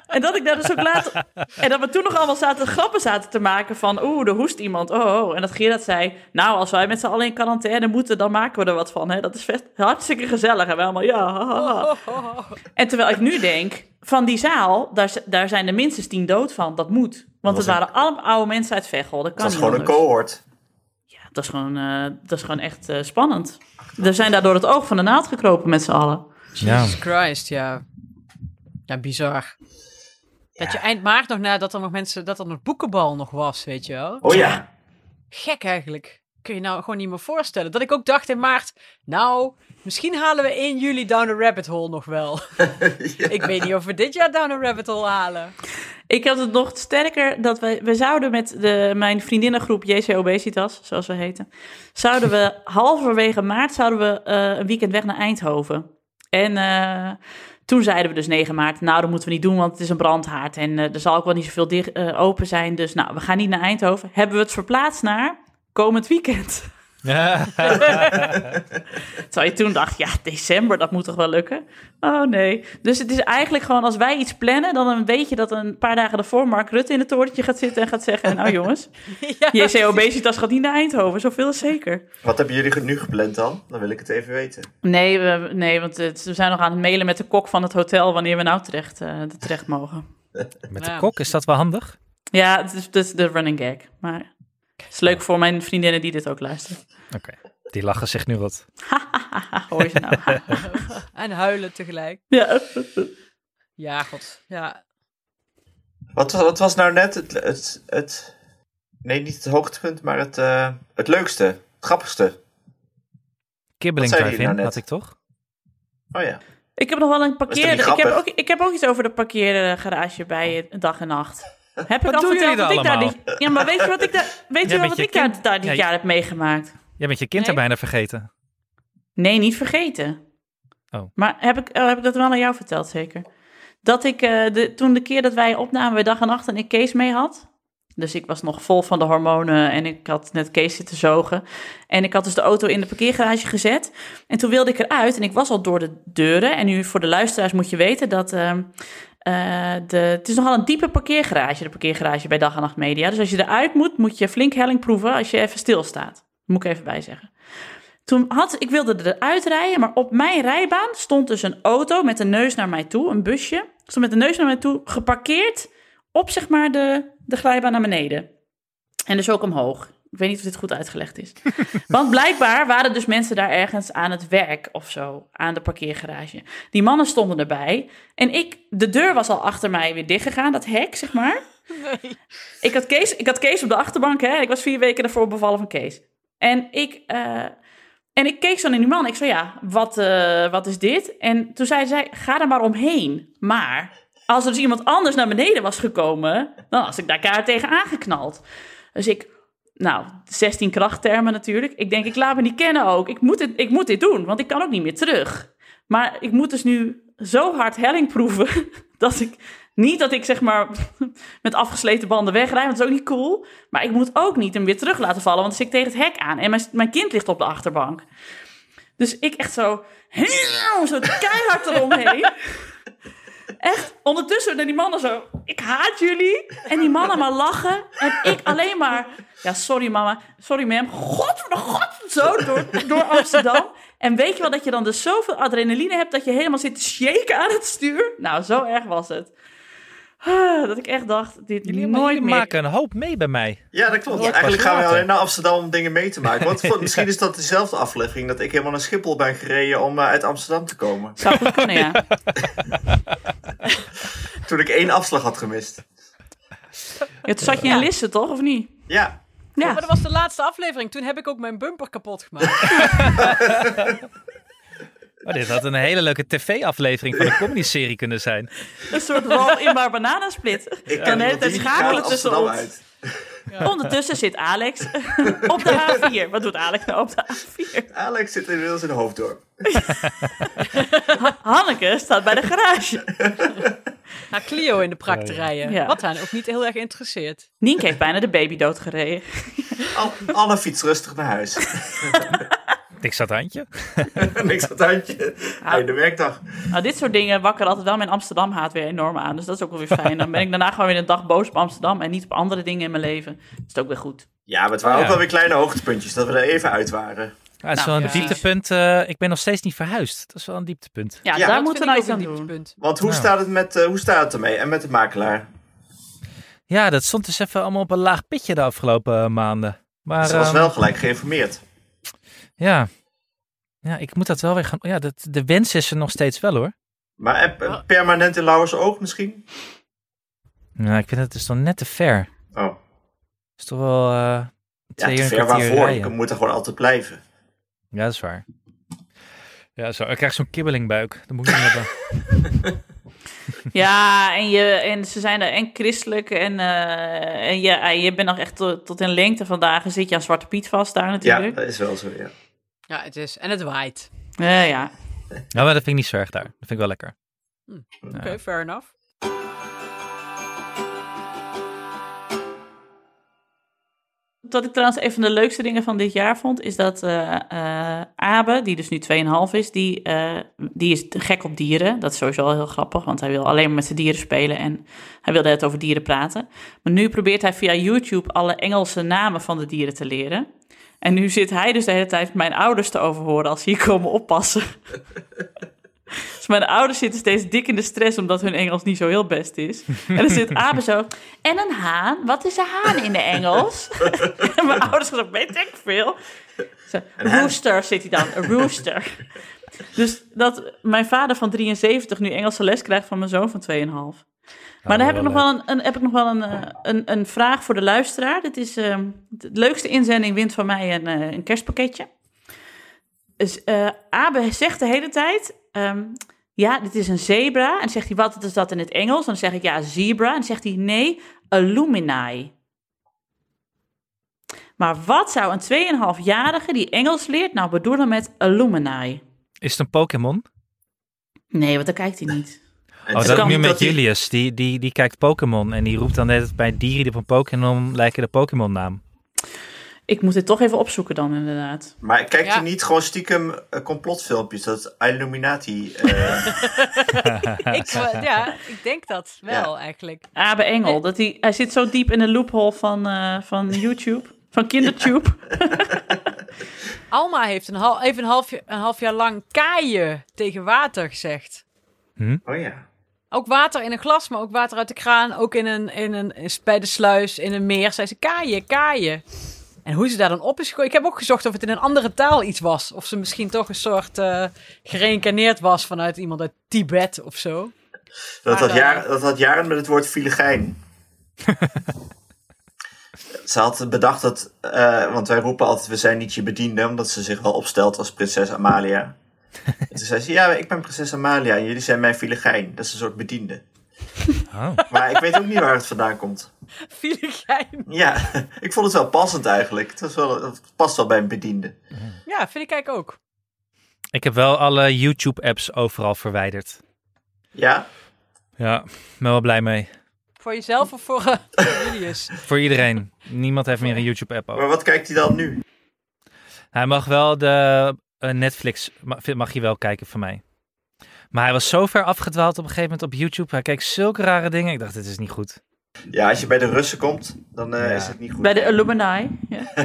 En dat ik daar dus ook later... En dat we toen nog allemaal zaten grappen zaten te maken van... Oeh, er hoest iemand. Oh, oh. En dat Gerard zei... Nou, als wij met z'n allen in quarantaine moeten... dan maken we er wat van. Hè? Dat is vet, hartstikke gezellig. En wij allemaal, ja, ha, ha, ha. En terwijl ik nu denk... Van die zaal, daar, daar zijn er minstens tien dood van. Dat moet. Want het een- waren allemaal oude mensen uit Veghel. Dat kan Dat is gewoon een cohort. Ja, dat is gewoon, eh, dat is gewoon echt eh, spannend. We zijn daar door het oog van de naald gekropen met z'n allen. Ja. Jesus Christ, ja. Ja, bizar. Dat je eind maart nog nadat er nog mensen, dat er nog boekenbal nog was, weet je wel. Oh ja. Gek eigenlijk. Kun je nou gewoon niet meer voorstellen. Dat ik ook dacht in maart, nou, misschien halen we 1 juli Down a Rabbit Hole nog wel. Ik weet niet of we dit jaar Down a Rabbit Hole halen. Ik had het nog sterker dat we, we zouden met de, mijn vriendinnengroep JC Obesitas, zoals we heten, zouden we halverwege maart zouden we eh, een weekend weg naar Eindhoven. En eh, toen zeiden we dus 9 maart, nou dat moeten we niet doen, want het is een brandhaard en eh, er zal ook wel niet zoveel dicht, open zijn. Dus nou, we gaan niet naar Eindhoven. Hebben we het verplaatst naar komend weekend. Terwijl je toen dacht, ja, december, dat moet toch wel lukken? Oh nee. Dus het is eigenlijk gewoon, als wij iets plannen, dan weet je dat een paar dagen daarvoor Mark Rutte in het torentje gaat zitten en gaat zeggen, nou jongens, Ja, JC Obesitas gaat niet naar Eindhoven, zoveel is zeker. Wat hebben jullie nu gepland dan? Dan wil ik het even weten. Nee, we, nee want het- we zijn nog aan het mailen met de kok van het hotel wanneer we nou terecht, eh, terecht mogen. Met de kok, is dat wel handig? Ja, het is, het is de running gag. Maar is leuk voor mijn vriendinnen die dit ook luisteren. Oké, die lachen zich nu wat. Hoor je nou? En huilen tegelijk. ja. Ja, god. Ja. Wat, wat was nou net het, het, het... Nee, niet het hoogtepunt, maar het, eh, het leukste. Het grappigste. Kibbeling Wat zei je drive-in nou net? had ik toch? Oh ja. Ik heb nog wel een parkeer. Ik heb, ook, ik heb ook iets over de parkeergarage bij eh, dag en nacht. Heb ik al verteld wat daar ik daar dit, Ja, maar weet je wat ik daar, weet je wel wat ik daar, kind- daar dit Ja, jaar heb meegemaakt? Jij bent je kind Nee. er bijna vergeten. Nee, niet vergeten. Oh. Maar heb ik, oh, heb ik dat wel aan jou verteld, zeker? Dat ik eh, de, toen de keer dat wij opnamen bij dag en nacht en ik Kees mee had. Dus ik was nog vol van de hormonen en ik had net Kees zitten zogen. En ik had dus de auto in de parkeergarage gezet. En toen wilde ik eruit en ik was al door de deuren. En nu voor de luisteraars moet je weten dat... ehm, eh, de, het is nogal een diepe parkeergarage, de parkeergarage bij Dag en Nacht Media. Dus als je eruit moet, moet je flink helling proeven als je even stilstaat. Moet ik even bij zeggen. Toen had, ik wilde eruit rijden, maar op mijn rijbaan stond dus een auto met de neus naar mij toe, een busje. Stond met de neus naar mij toe, geparkeerd op zeg maar de, de glijbaan naar beneden. En dus ook omhoog. Ik weet niet of dit goed uitgelegd is. Want blijkbaar waren dus mensen daar ergens aan het werk of zo, aan de parkeergarage. Die mannen stonden erbij. En ik, de deur was al achter mij weer dichtgegaan, dat hek, zeg maar. Nee. Ik had, Kees, ik had Kees op de achterbank, hè. Ik was vier weken daarvoor bevallen van Kees. En ik, eh, en ik keek zo naar die man. Ik zei, ja, wat, eh, wat is dit? En toen zei zij, ga er maar omheen. Maar als er dus iemand anders naar beneden was gekomen... dan was ik daar kaart tegen aangeknald. Dus ik, nou, 16 krachttermen natuurlijk. Ik denk, ik laat me niet kennen ook. Ik moet, dit, ik moet dit doen, want ik kan ook niet meer terug. Maar ik moet dus nu zo hard helling proeven... dat ik niet dat ik zeg maar met afgesleten banden wegrijd, want dat is ook niet cool. Maar ik moet ook niet hem weer terug laten vallen, want dan zit ik tegen het hek aan. En mijn, mijn kind ligt op de achterbank. Dus ik echt zo, zo keihard eromheen. Echt, ondertussen die mannen zo, ik haat jullie. En die mannen maar lachen. En ik alleen maar, ja sorry mama, sorry ma'am. God, god, zo door, door Amsterdam. En weet je wel dat je dan dus zoveel adrenaline hebt dat je helemaal zit te shaken aan het stuur? Nou, zo erg was het. Ah, Dat ik echt dacht, dit Jullie, nooit jullie meer. maken een hoop mee bij mij. Ja, dat klopt. Eigenlijk gaan we alleen naar Amsterdam om dingen mee te maken. Want voor- misschien is dat dezelfde aflevering dat ik helemaal naar Schiphol ben gereden om eh, uit Amsterdam te komen. Zou goed kunnen, ja. Toen ik één afslag had gemist. ja toen zat je in Lisse, toch? Of niet? Ja, Ja. Maar dat was de laatste aflevering. Toen heb ik ook mijn bumper kapot gemaakt. Oh, dit had een hele leuke tv-aflevering van een comedy-serie kunnen zijn. Een soort wal in maar bananensplit. ik de hele tijd die schakelen tussen ons. uit. Ondertussen zit Alex op de A4. Wat doet Alex nou op de A4? Alex zit inmiddels in Hoofddorp. Hanneke staat bij de garage. Naar Clio in de prak te rijden. Ja. Wat haar ook niet heel erg interesseert. Nienke heeft bijna de baby doodgereden. Al- Anne fietst rustig naar huis. Ik zat handje. Niks aan het handje. Einde werkdag. Nou, dit soort dingen wakker altijd wel mijn Amsterdam haat weer enorm aan. Dus dat is ook wel weer fijn. Dan ben ik daarna gewoon weer een dag boos op Amsterdam en niet op andere dingen in mijn leven. Dat is ook weer goed. Ja, maar het waren Ja. ook wel weer kleine hoogtepuntjes dat we er even uit waren. Ja, het is Nou, wel een ja. dieptepunt. eh, ik ben nog steeds niet verhuisd. Dat is wel een dieptepunt. Ja, Ja, daar moeten we nou iets aan een doen. Want hoe, Nou. staat het met, eh, hoe staat het ermee? En met de makelaar? Ja, dat stond dus even allemaal op een laag pitje de afgelopen eh, maanden. Maar Ze was ehm, wel gelijk geïnformeerd. Ja. ja, ik moet dat wel weer gaan. Ja, dat, de wens is er nog steeds wel hoor. Maar eh, permanent in Lauwers ook misschien? Ja, ik vind het dus dan net te ver. Oh, Het is toch wel eh ja, twee te uur ver waarvoor. rijden. Je moet er gewoon altijd blijven. Ja, dat is waar. Ja, zo. Ik krijg zo'n kibbelingbuik. Dat moet ik niet hebben. Ja, en, je, en ze zijn er en christelijk en, eh, en je, je bent nog echt tot, tot in lengte vandaag. Zit je aan Zwarte Piet vast daar Ja, natuurlijk. dat is wel zo, ja. Ja, het is. En het waait. Ja, ja. Ja, maar dat vind ik niet zo erg daar. Dat vind ik wel lekker. Oké, fair enough. Wat ik trouwens een van de leukste dingen van dit jaar vond, is dat eh eh, Abe, die dus nu 2,5 is, die, eh, die is gek op dieren. Dat is sowieso al heel grappig, want hij wil alleen maar met zijn dieren spelen en hij wilde het over dieren praten. Maar nu probeert hij via YouTube alle Engelse namen van de dieren te leren. En nu zit hij dus de hele tijd mijn ouders te overhoren als ze hier komen oppassen. Dus mijn ouders zitten steeds dik in de stress omdat hun Engels niet zo heel best is. En dan zit Abe zo. En een haan? Wat is een haan in de Engels? en mijn ouders zeggen, weet ik veel. Zo, rooster zit hij dan, een rooster. Dus dat mijn vader van 73 nu Engelse les krijgt van mijn zoon van 2,5. Maar dan heb ik, nog wel een, een, heb ik nog wel een, eh, een, een vraag voor de luisteraar. Dit is ehm, de leukste inzending wint van mij een, eh, een kerstpakketje. Dus, eh, Abe zegt de hele tijd, ehm, ja, dit is een zebra. En dan zegt hij, wat is dat in het Engels? Dan zeg ik, ja, zebra. En dan zegt hij, nee, illuminai. Maar wat zou een 2,5-jarige die Engels leert nou bedoelen met illuminai? Is het een Pokémon? Nee, want dan kijkt hij niet. Oh, dat is ook nu met Julius. Die, die, die kijkt Pokémon en die roept dan net bij dieren die op een Pokémon lijken de Pokémon naam. Ik moet dit toch even opzoeken dan, inderdaad. Maar kijkt Ja. hij niet gewoon stiekem eh, complotfilmpjes? Dat Illuminati. eh, Ik, eh, ja, ik denk dat wel eigenlijk. Abe Engel, dat hij, hij zit zo diep in de loophole van, eh, van YouTube, van Kindertube. Alma heeft een, hal, even een, half, een half jaar lang kaaien tegen water gezegd. oh ja. Ook water in een glas, maar ook water uit de kraan. Ook in een, in een, is bij de sluis, in een meer. Zei ze kaaien, kaaien. En hoe ze daar dan op is gekomen. Ik heb ook gezocht of het in een andere taal iets was. Of ze misschien toch een soort eh gereïncarneerd was vanuit iemand uit Tibet of zo. Dat had, Maar, jaar, dat had jaren met het woord filigijn. ze had bedacht dat, eh, want wij roepen altijd, we zijn niet je bediende, omdat ze zich wel opstelt als prinses Amalia. en toen zei ze, ja, ik ben prinses Amalia en jullie zijn mijn filigijn. Dat is een soort bediende. Oh. Maar ik weet ook niet waar het vandaan komt. Filigijn. Ja, ik vond het wel passend eigenlijk. Het, was wel, het past wel bij een bediende. Ja, vind ik eigenlijk ook. Ik heb wel alle YouTube-apps overal verwijderd. Ja, Ja, ben wel blij mee. Voor jezelf of voor Julius? Voor iedereen. Niemand heeft meer een YouTube-app over. maar wat kijkt hij dan nu? Hij mag wel de eh, Netflix, ma- mag hij wel kijken van mij. Maar hij was zo ver afgedwaald op een gegeven moment op YouTube. Hij keek zulke rare dingen. Ik dacht, dit is niet goed. Ja, als je bij de Russen komt, dan eh, Ja. is het niet goed. Bij de Illuminati. Ja.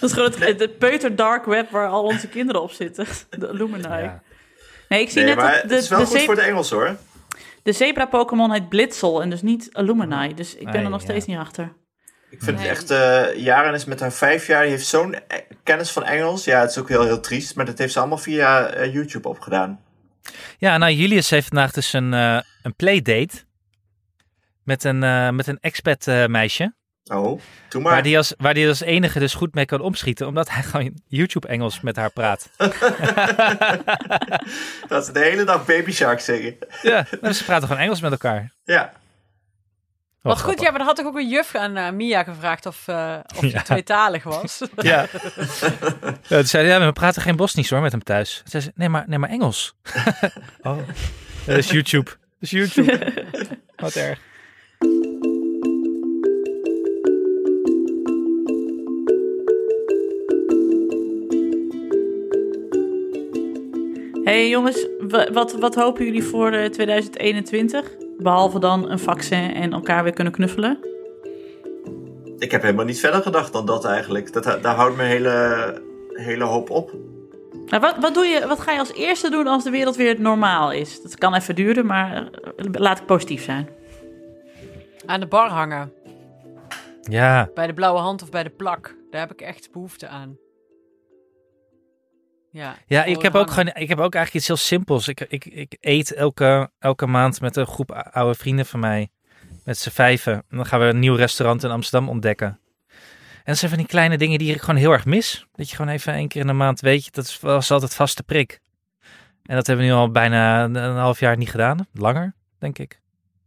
dat is gewoon het, het peuter dark web waar al onze kinderen op zitten. De. Ja. Nee, ik zie Nee, net maar dat het de, is wel de, goed voor de Engels hoor. De zebra-Pokémon heet Blitzel en dus niet Illuminati. Dus ik ben Ah, er nog ja. steeds niet achter. Ik vind Nee. het echt, eh Jaren is met haar vijf jaar, die heeft zo'n eh, kennis van Engels. Ja, het is ook heel, heel triest, maar dat heeft ze allemaal via eh, YouTube opgedaan. Ja, nou, Julius heeft vandaag dus een, eh, een playdate met een, eh, met een expat eh, meisje. Oh, doe maar. Waar die, als, waar die als enige dus goed mee kan opschieten, omdat hij gewoon YouTube-Engels met haar praat. Dat ze de hele dag Baby Shark zingen. ja, nou, ze praten gewoon Engels met elkaar. Ja, Wat goed, ja, maar dan had ik ook een juf aan eh, Mia gevraagd of, eh of Ja. tweetalig was. Ja. ja toen zei ja, we praten geen Bosnisch hoor met hem thuis. Toen zei ze, nee maar, nee, maar Engels. oh, dat is YouTube. Dat is YouTube. Wat erg. Hey, jongens, wa- wat, wat hopen jullie voor eh, 2021? Behalve dan een vaccin en elkaar weer kunnen knuffelen. ik heb helemaal niet verder gedacht dan dat eigenlijk. Dat, daar houdt mijn hele, hele hoop op. Nou, wat, wat, doe je, wat ga je als eerste doen als de wereld weer normaal is? Dat kan even duren, maar eh, laat ik positief zijn. aan de bar hangen. Ja, Bij de blauwe hand of bij de plak. Daar heb ik echt behoefte aan. Ja, ja ik, heb ook gewoon, ik heb ook eigenlijk iets heel simpels. Ik, ik, ik eet elke, elke maand met een groep oude vrienden van mij. Met z'n vijven. En dan gaan we een nieuw restaurant in Amsterdam ontdekken. En dat zijn van die kleine dingen die ik gewoon heel erg mis. Dat je gewoon even één keer in de maand weet, je, dat is- was altijd vaste prik. En dat hebben we nu al bijna een, een half jaar niet gedaan. Langer, denk ik.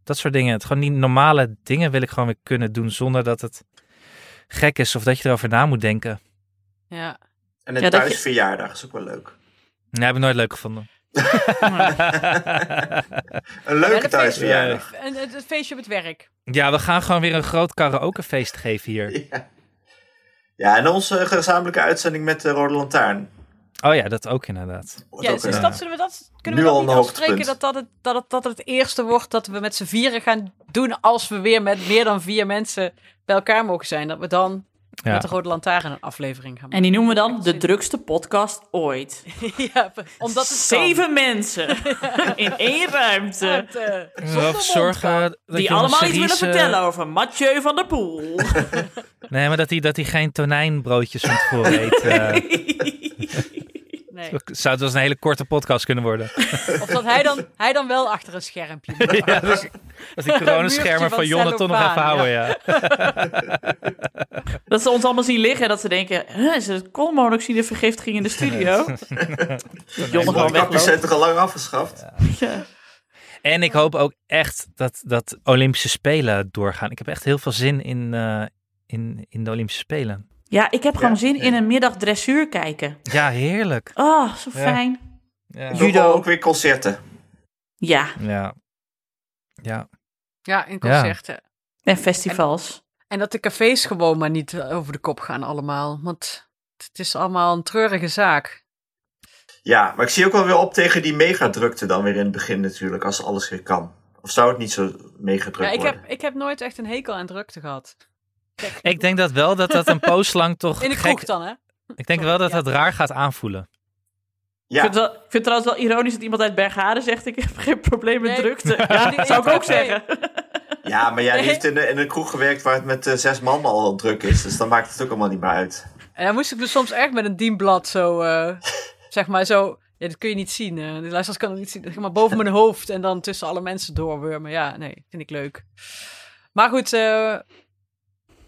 Dat soort dingen. Het gewoon die normale dingen wil ik gewoon weer kunnen doen zonder dat het gek is of dat je erover na moet denken. Ja. En een Ja, je- thuisverjaardag is ook wel leuk. Nee, heb ik nooit leuk gevonden. Een leuke thuisverjaardag. En het, het feestje op het werk. Ja, we gaan gewoon weer een groot karaokefeest geven hier. Ja. ja, en onze gezamenlijke uitzending met de Rode Lantaarn. Oh ja, dat ook inderdaad. Ja, ook dus een, dat, zullen we dat, kunnen we nu dat al niet een afspreken dat dat, het, dat, het, dat het het eerste wordt dat we met z'n vieren gaan doen als we weer met meer dan vier mensen bij elkaar mogen zijn. Dat we dan Ja. met de Rode Lantaarn een aflevering gaan En die noemen we dan de drukste podcast ooit. maken. ja, omdat het Zeven mensen in één ruimte. eh, zorgen dat Die allemaal iets willen eh, vertellen over Mathieu van der Poel. Nee, maar dat hij dat hij geen tonijnbroodjes van tevoren eet. eh, nee. zou het wel eens een hele korte podcast kunnen worden. Of dat hij dan, hij dan wel achter een schermpje moet. ja, dus, dat die coronaschermen van van Jonne toch nog even houden, ja. Dat ze ons allemaal zien liggen en dat ze denken, huh, is het koolmonoxidevergiftiging in de studio? Mondkapjes wegloopt. zijn toch al lang afgeschaft? Ja. En ik hoop ook echt dat, dat Olympische Spelen doorgaan. Ik heb echt heel veel zin in, eh, in, in de Olympische Spelen. Ja, ik heb gewoon zin in een middag dressuur kijken. Ja, heerlijk. Oh, zo fijn. Ja. Judo. Judo. ook weer concerten. Ja, Ja. ja. Ja, in concerten. en festivals. En dat de cafés gewoon maar niet over de kop gaan allemaal. Want het is allemaal een treurige zaak. Ja, maar ik zie ook wel weer op tegen die megadrukte dan weer in het begin natuurlijk, als alles weer kan. Of zou het niet zo megadrukt Ja, ik worden? heb, ik heb nooit echt een hekel aan drukte gehad. Ik denk dat wel dat dat een poos lang toch In de kroeg gek... dan, hè? Ik denk wel dat dat raar gaat aanvoelen. Ik, Ja, vind het wel, ik vind het trouwens wel ironisch dat iemand uit Bergharen zegt, ik heb geen probleem met Nee. drukte. Ja, dat zou ik ook Nee. zeggen. ja, maar jij Nee. heeft in, een- in een kroeg gewerkt waar het met eh, zes man al druk is. Dus dan maakt het ook allemaal niet meer uit. En dan moest ik dus soms echt met een dienblad zo, eh, zeg maar zo... Ja, dat kun je niet zien. eh de luisteraars kan het niet zien. Zeg maar boven mijn hoofd en dan tussen alle mensen doorwurmen. Ja, nee, vind ik leuk. Maar goed, eh,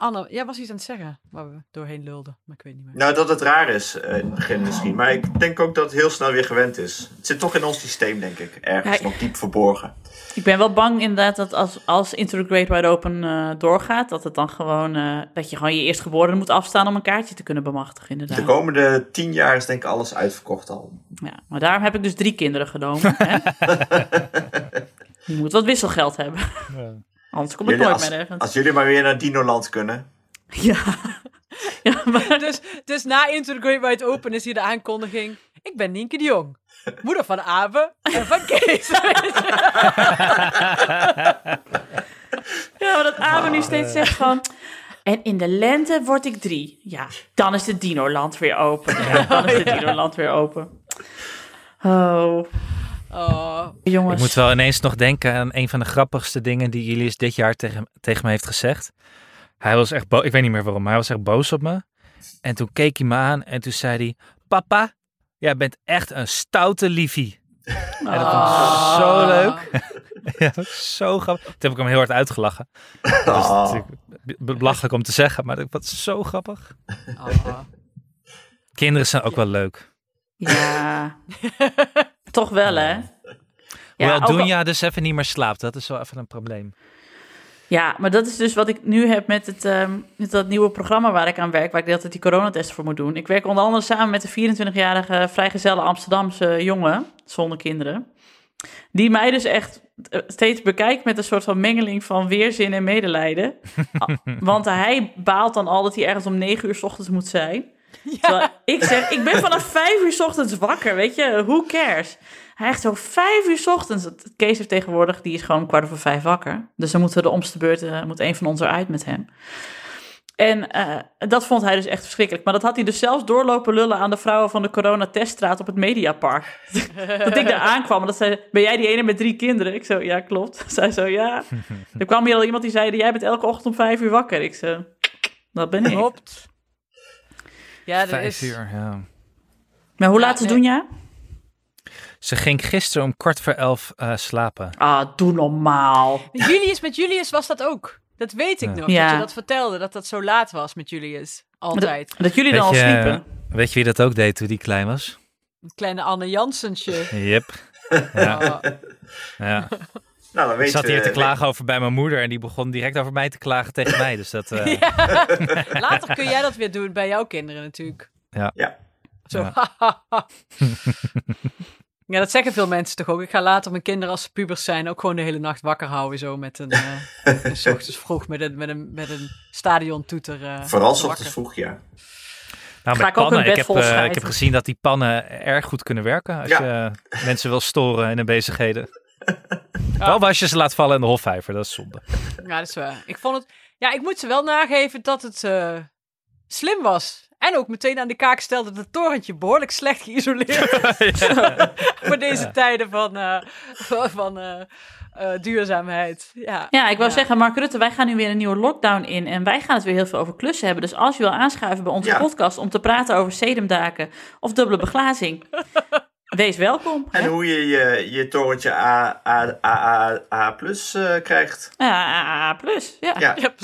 Anne, jij was iets aan het zeggen waar we doorheen lulden. Maar ik weet niet meer. Nou, dat het raar is eh, in het begin misschien. Maar ik denk ook dat het heel snel weer gewend is. Het zit toch in ons systeem, denk ik. Ergens Ja, nog diep verborgen. Ik ben wel bang inderdaad dat als, als Into the Great Wide Open eh, doorgaat, dat het dan gewoon, eh, dat je gewoon je eerstgeborene moet afstaan om een kaartje te kunnen bemachtigen De inderdaad. komende tien jaar is denk ik alles uitverkocht al. Ja, maar daarom heb ik dus drie kinderen genomen. hè? Je moet wat wisselgeld hebben. Anders kom ik Jullie, nooit als, meer ergens. als jullie maar weer naar Dinoland kunnen. Ja. ja, maar Dus, dus na Into the Great Wide Open is hier de aankondiging. Ik ben Nienke de Jong. Moeder van Abe en van Kees. Ja, maar dat Abe nu steeds zegt van... En in de lente word ik drie. Ja, dan is het Dinoland weer open. Ja, dan is het Dinoland weer open. Oh, Oh, jongens. Ik moet wel ineens nog denken aan een van de grappigste dingen die Julius dit jaar tegen, tegen me heeft gezegd. Hij was echt boos, ik weet niet meer waarom, maar hij was echt boos op me. En toen keek hij me aan en toen zei hij, papa, jij bent echt een stoute liefie. En dat vond ik zo leuk. ja, zo grappig. Toen heb ik hem heel hard uitgelachen. Dat is Ah. natuurlijk belachelijk om te zeggen, maar dat was zo grappig. oh. Kinderen zijn ook wel leuk. Ja, toch wel hè? Hoewel ook al- Doenja dus even niet meer slaapt. Dat is wel even een probleem. Ja, maar dat is dus wat ik nu heb met, het, ehm, met dat nieuwe programma waar ik aan werk, waar ik de hele tijd die coronatest voor moet doen. Ik werk onder andere samen met een 24-jarige vrijgezelle Amsterdamse jongen, zonder kinderen. Die mij dus echt eh, steeds bekijkt met een soort van mengeling van weerzin en medelijden. Want hij baalt dan al dat hij ergens om negen uur 's ochtends moet zijn. Ik zeg, ik ben vanaf vijf uur 's ochtends wakker, weet je, who cares? Hij echt zo vijf uur 's ochtends. Het- Kees heeft tegenwoordig, die is gewoon kwart over vijf wakker. Dus dan moeten we de omste beurt, eh, moet een van ons eruit met hem. En eh, dat vond hij dus echt verschrikkelijk. Maar dat had hij dus zelfs doorlopen lullen aan de vrouwen van de coronateststraat op het Mediapark. dat ik daar aankwam en dat zei, ben jij die ene met drie kinderen? Ik zo, ja klopt. Zij zo, ja. er kwam hier al iemand die zei, jij bent elke ochtend om vijf uur wakker. Ik zo, dat ben ik. Hopt. Ja, dat Vijf is... uur, ja. Maar hoe Ja, laat is nee. doen ja? Ze ging gisteren om kwart voor elf eh, slapen. Ah, doe normaal. Julius, met Julius was dat ook. Dat weet ik Ja. nog. Ja. Dat je dat vertelde, dat dat zo laat was met Julius. Altijd. Dat jullie dan al Weet je, sliepen. Weet je wie dat ook deed toen die klein was? Een kleine Anne Jansensje. Yep. Ja, Oh, ja. Nou, dan weet Ik zat hier te eh, klagen over bij mijn moeder en die begon direct over mij te klagen tegen mij. Dus dat, eh, Later kun jij dat weer doen bij jouw kinderen natuurlijk. Ja. Ja. Zo. Ja. ja, dat zeggen veel mensen toch ook. Ik ga later mijn kinderen als ze pubers zijn ook gewoon de hele nacht wakker houden. Zo met een, eh een 's ochtends vroeg met een, met een, met een stadiontoeter. eh, Vooral 's ochtends vroeg, ja. nou, met ik ook pannen, een ik bed heb, ik heb gezien dat die pannen erg goed kunnen werken als Ja. je mensen wil storen in hun bezigheden. Wel als je ze laat vallen in de hofvijver, dat is zonde. Ja, dat is waar. Ik vond het... Ja, ik moet ze wel nageven dat het... eh, slim was. En ook meteen aan de kaak stelde dat het torentje behoorlijk slecht geïsoleerd is. Voor deze tijden van, eh, van, eh, eh, duurzaamheid. Ja, Ja, ik wou Ja. zeggen, Mark Rutte, wij gaan nu weer een nieuwe lockdown in. En wij gaan het weer heel veel over klussen hebben. Dus als je wil aanschuiven bij onze Ja. podcast om te praten over sedumdaken of dubbele beglazing, wees welkom. En hè? hoe je je, je torentje A, A, A, A, A plus eh, krijgt. Ja, A plus. Ja. Ja.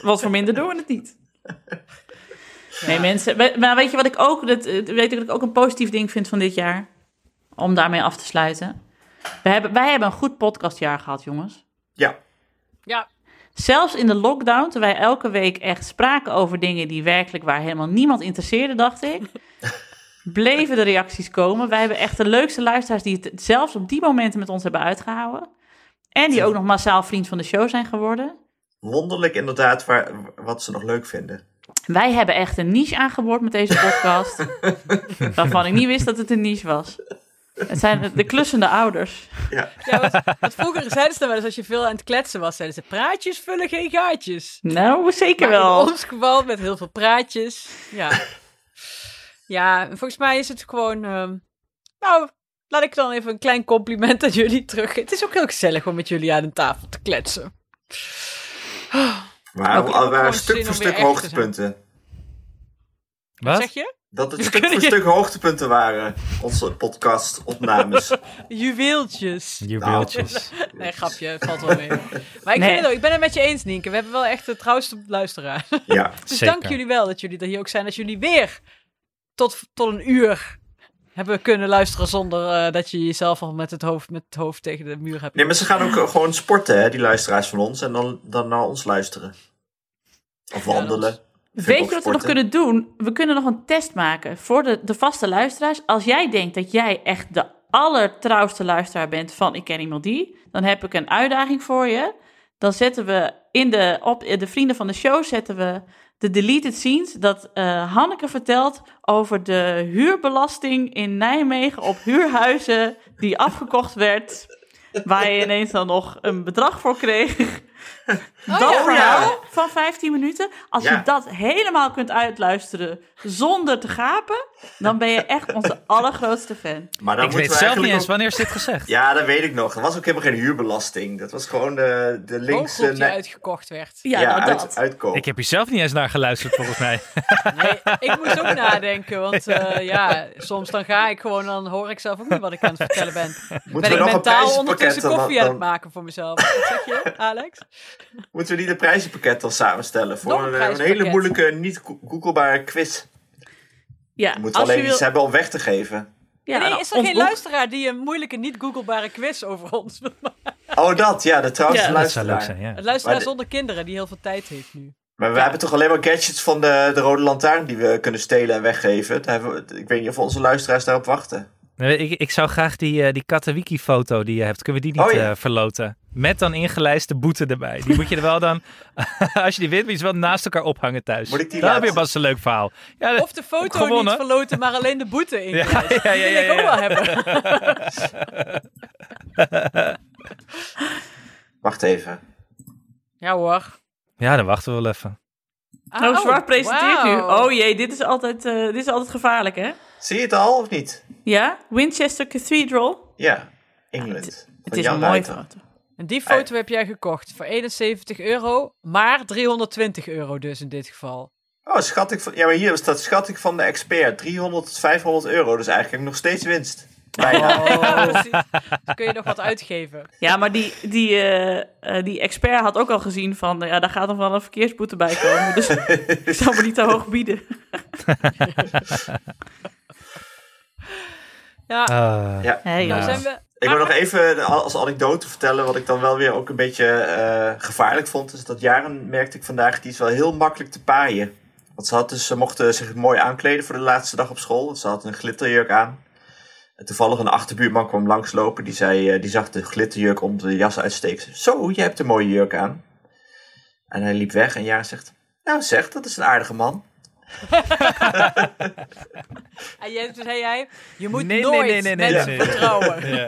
Want voor minder doen we het niet. Nee, mensen. Maar weet je wat ik ook, dat, eh, weet wat ik ook een positief ding vind van dit jaar? Om daarmee af te sluiten. We hebben, wij hebben een goed podcastjaar gehad, jongens. Ja. Ja, Zelfs in de lockdown, terwijl wij elke week echt spraken over dingen die werkelijk waar helemaal niemand interesseerde, dacht ik. bleven de reacties komen. Wij hebben echt de leukste luisteraars die het zelfs op die momenten met ons hebben uitgehouden. En die ook nog massaal vriend van de show zijn geworden. Wonderlijk inderdaad waar, wat ze nog leuk vinden. Wij hebben echt een niche aangeboord met deze podcast. waarvan ik niet wist dat het een niche was. Het zijn de klussende ouders. Ja. want vroeger zeiden ze dan wel eens als je veel aan het kletsen was, zeiden ze praatjes vullen geen gaatjes. Nou, zeker Maar wel. in ons geval met heel veel praatjes. Ja. Ja, en volgens mij is het gewoon. ehm, nou, laat ik dan even een klein compliment aan jullie terug. Het is ook heel gezellig om met jullie aan een tafel te kletsen. Maar ook waren stuk voor stuk hoogtepunten. Wat Wat? zeg je? Dat het We stuk voor stuk hoogtepunten waren. Onze podcast opnames. Juweeltjes. Juweeltjes. Nee, grapje, valt wel mee. Maar ik, Nee. vind het ook, ik ben het met je eens, Nienke. We hebben wel echt de trouwste luisteraar. ja. Dus Zeker. dank jullie wel dat jullie er hier ook zijn. Dat jullie weer tot, tot een uur hebben kunnen luisteren zonder eh, dat je jezelf al met het, hoofd, met het hoofd tegen de muur hebt. Nee, maar ze gaan ook eh, gewoon sporten, hè, die luisteraars van ons. En dan, dan naar ons luisteren. Of Ja, wandelen. ik Weet je wat we nog kunnen doen? We kunnen nog een test maken voor de, de vaste luisteraars. Als jij denkt dat jij echt de allertrouwste luisteraar bent van Ik Ken Iemand Die, dan heb ik een uitdaging voor je. Dan zetten we in de, op de vrienden van de show zetten we de deleted scenes dat eh, Hanneke vertelt over de huurbelasting in Nijmegen op huurhuizen die afgekocht werd, waar je ineens dan nog een bedrag voor kreeg. Dat ja. verhaal Ja. van 15 minuten, als Ja. je dat helemaal kunt uitluisteren zonder te gapen, dan ben je echt onze allergrootste fan. Maar dan Ik weet we zelf niet eens wanneer is dit gezegd. Ja, dat weet ik nog. Er was ook helemaal geen huurbelasting. Dat was gewoon de, de linkse... Hooggroep die uitgekocht werd. Ja, ja, nou, uit, dat. uitkoop. Ik heb hier zelf niet eens naar geluisterd, volgens mij. Nee, ik moest ook nadenken, want eh, ja, soms dan ga ik gewoon, dan hoor ik zelf ook niet wat ik aan het vertellen ben. Moeten ben ik mentaal ondertussen dan- koffie aan het maken voor mezelf. Wat zeg je, Alex? Moeten we niet een prijzenpakket dan samenstellen? Voor Nog een hele moeilijke, niet go- googelbare quiz. Ja, We moeten als je alleen wil, iets hebben om weg te geven. ja, nee, is er geen boek- luisteraar die een moeilijke, niet googelbare quiz over ons wil maken? Oh, dat. Ja, de trouwens Ja, Dat zou leuk luisteraar. zijn, ja. Een luisteraar Maar de- zonder kinderen die heel veel tijd heeft nu. Maar we hebben toch alleen maar gadgets van de, de Rode Lantaarn die we kunnen stelen en weggeven. Daar hebben we, ik weet niet of onze luisteraars daarop wachten. Nee, ik, ik zou graag die, eh die Katawiki-foto die je hebt, kunnen we die niet Oh, ja. eh, verloten? Met dan ingelijste boete erbij. Die moet je er wel dan, als je die wint, moet je ze wel naast elkaar ophangen thuis. Moet ik die Dan heb laten- je pas een leuk verhaal. Ja, Of de foto Gewonnen. niet verloten, maar alleen de boete in. Ja, ja, ja, Die wil ik ook wel hebben. Wacht even. Ja hoor. ja, dan wachten we wel even. Oh, Zwart presenteert nu. wauw. Oh jee, dit is, altijd, eh, dit is altijd gevaarlijk, hè? Zie je het al of niet? Ja, Winchester Cathedral. Ja, England. Het Van is Jan een mooie Ruiter. foto. En die foto heb jij gekocht voor 71 euro, maar 320 euro dus in dit geval. Oh, schat ik van, ja, maar hier staat schat ik van de expert. 300 tot 500 euro. Dus eigenlijk nog steeds winst. Bijna. Ja. Dan kun je nog wat uitgeven. Ja, maar die, die, eh, eh, die expert had ook al gezien van... ja, daar gaat nog wel een verkeersboete bij komen. Dus ik zou me niet te hoog bieden. Ja, Ah, Ja. Hey, nou Ja. zijn we... Ik wil nog even als anekdote vertellen wat ik dan wel weer ook een beetje eh, gevaarlijk vond. Is dat Jaren merkte ik vandaag, die is wel heel makkelijk te paaien. Want ze, had dus, ze mochten zich mooi aankleden voor de laatste dag op school. Ze had een glitterjurk aan. En toevallig een achterbuurman kwam langslopen. Die, zei, eh, die zag de glitterjurk onder de jas uitsteken. Zo, je hebt een mooie jurk aan. En hij liep weg en Jaren zegt... Nou zeg, dat is een aardige man. En jij, toen zei jij, je moet Nee, nee, nooit nee, nee, nee, mensen nee, nee. vertrouwen. Ja.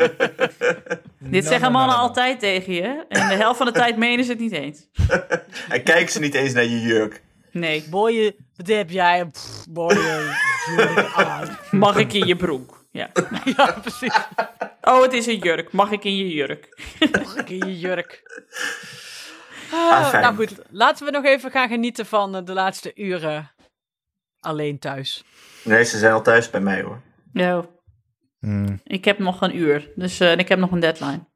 Dit No, zeggen no, no, mannen no, no. altijd tegen je. En de helft van de tijd menen ze het niet eens. En kijk ze niet eens naar je jurk. Nee. Mooie, wat heb jij? Pff, mooie jurk aan. Mag ik in je broek? Ja. Ja, precies. Oh, het is een jurk. Mag ik in je jurk? Mag ik in je jurk? Ah, nou goed, laten we nog even gaan genieten van eh, de laatste uren alleen thuis. Nee, ze zijn al thuis bij mij hoor. Ja. Hmm. Ik heb nog een uur. Dus en ik heb nog een deadline.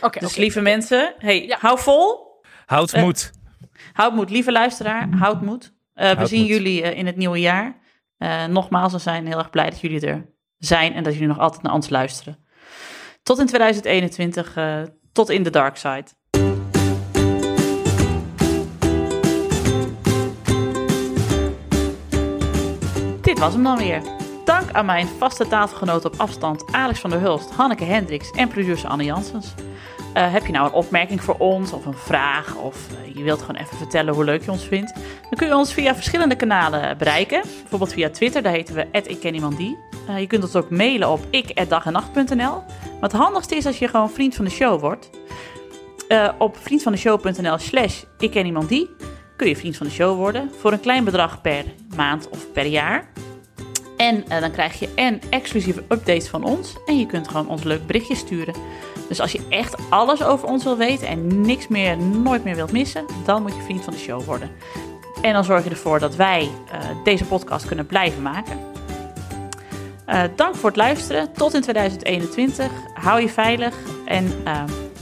Oké, Dus lieve mensen, hey, Ja. hou vol. Houd Eh, moed. Houd moed, lieve luisteraar. Houd moed. Eh, we zien moed. jullie eh, in het nieuwe jaar. Eh, nogmaals, we zijn heel erg blij dat jullie er zijn en dat jullie nog altijd naar ons luisteren. Tot in 2021, eh, tot in de dark side. Dit was hem dan weer. Dank aan mijn vaste tafelgenoten op afstand Alex van der Hulst, Hanneke Hendricks en producer Anne Janssens. Eh, heb je nou een opmerking voor ons of een vraag of eh, je wilt gewoon even vertellen hoe leuk je ons vindt? Dan kun je ons via verschillende kanalen bereiken. Bijvoorbeeld via Twitter, daar heten we @ikkenniemandie. Eh je kunt ons ook mailen op ik@dagennacht.nl. Maar het handigste is als je gewoon vriend van de show wordt. Op vriendvandeshow.nl slash ikkenniemandie kun je vriend van de show worden voor een klein bedrag per maand of per jaar. En eh, dan krijg je en exclusieve updates van ons. En je kunt gewoon ons leuk berichtje sturen. Dus als je echt alles over ons wil weten en niks meer, nooit meer wilt missen, dan moet je vriend van de show worden. En dan zorg je ervoor dat wij eh, deze podcast kunnen blijven maken. Eh, dank voor het luisteren. Tot in 2021. Hou je veilig en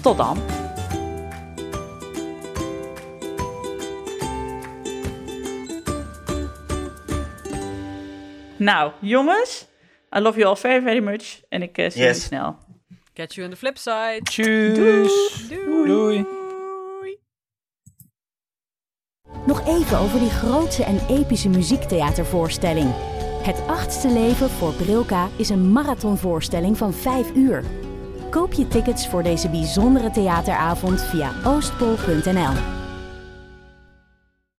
tot dan. Nou, jongens, I love you all very, very much. En ik eh, zie Yes. jullie snel. Catch you on the flip side. Tjus. Doei. Doei. Nog even over die grootse en epische muziektheatervoorstelling. Het achtste leven voor Brilka is een marathonvoorstelling van 5 uur. Koop je tickets voor deze bijzondere theateravond via oostpol.nl.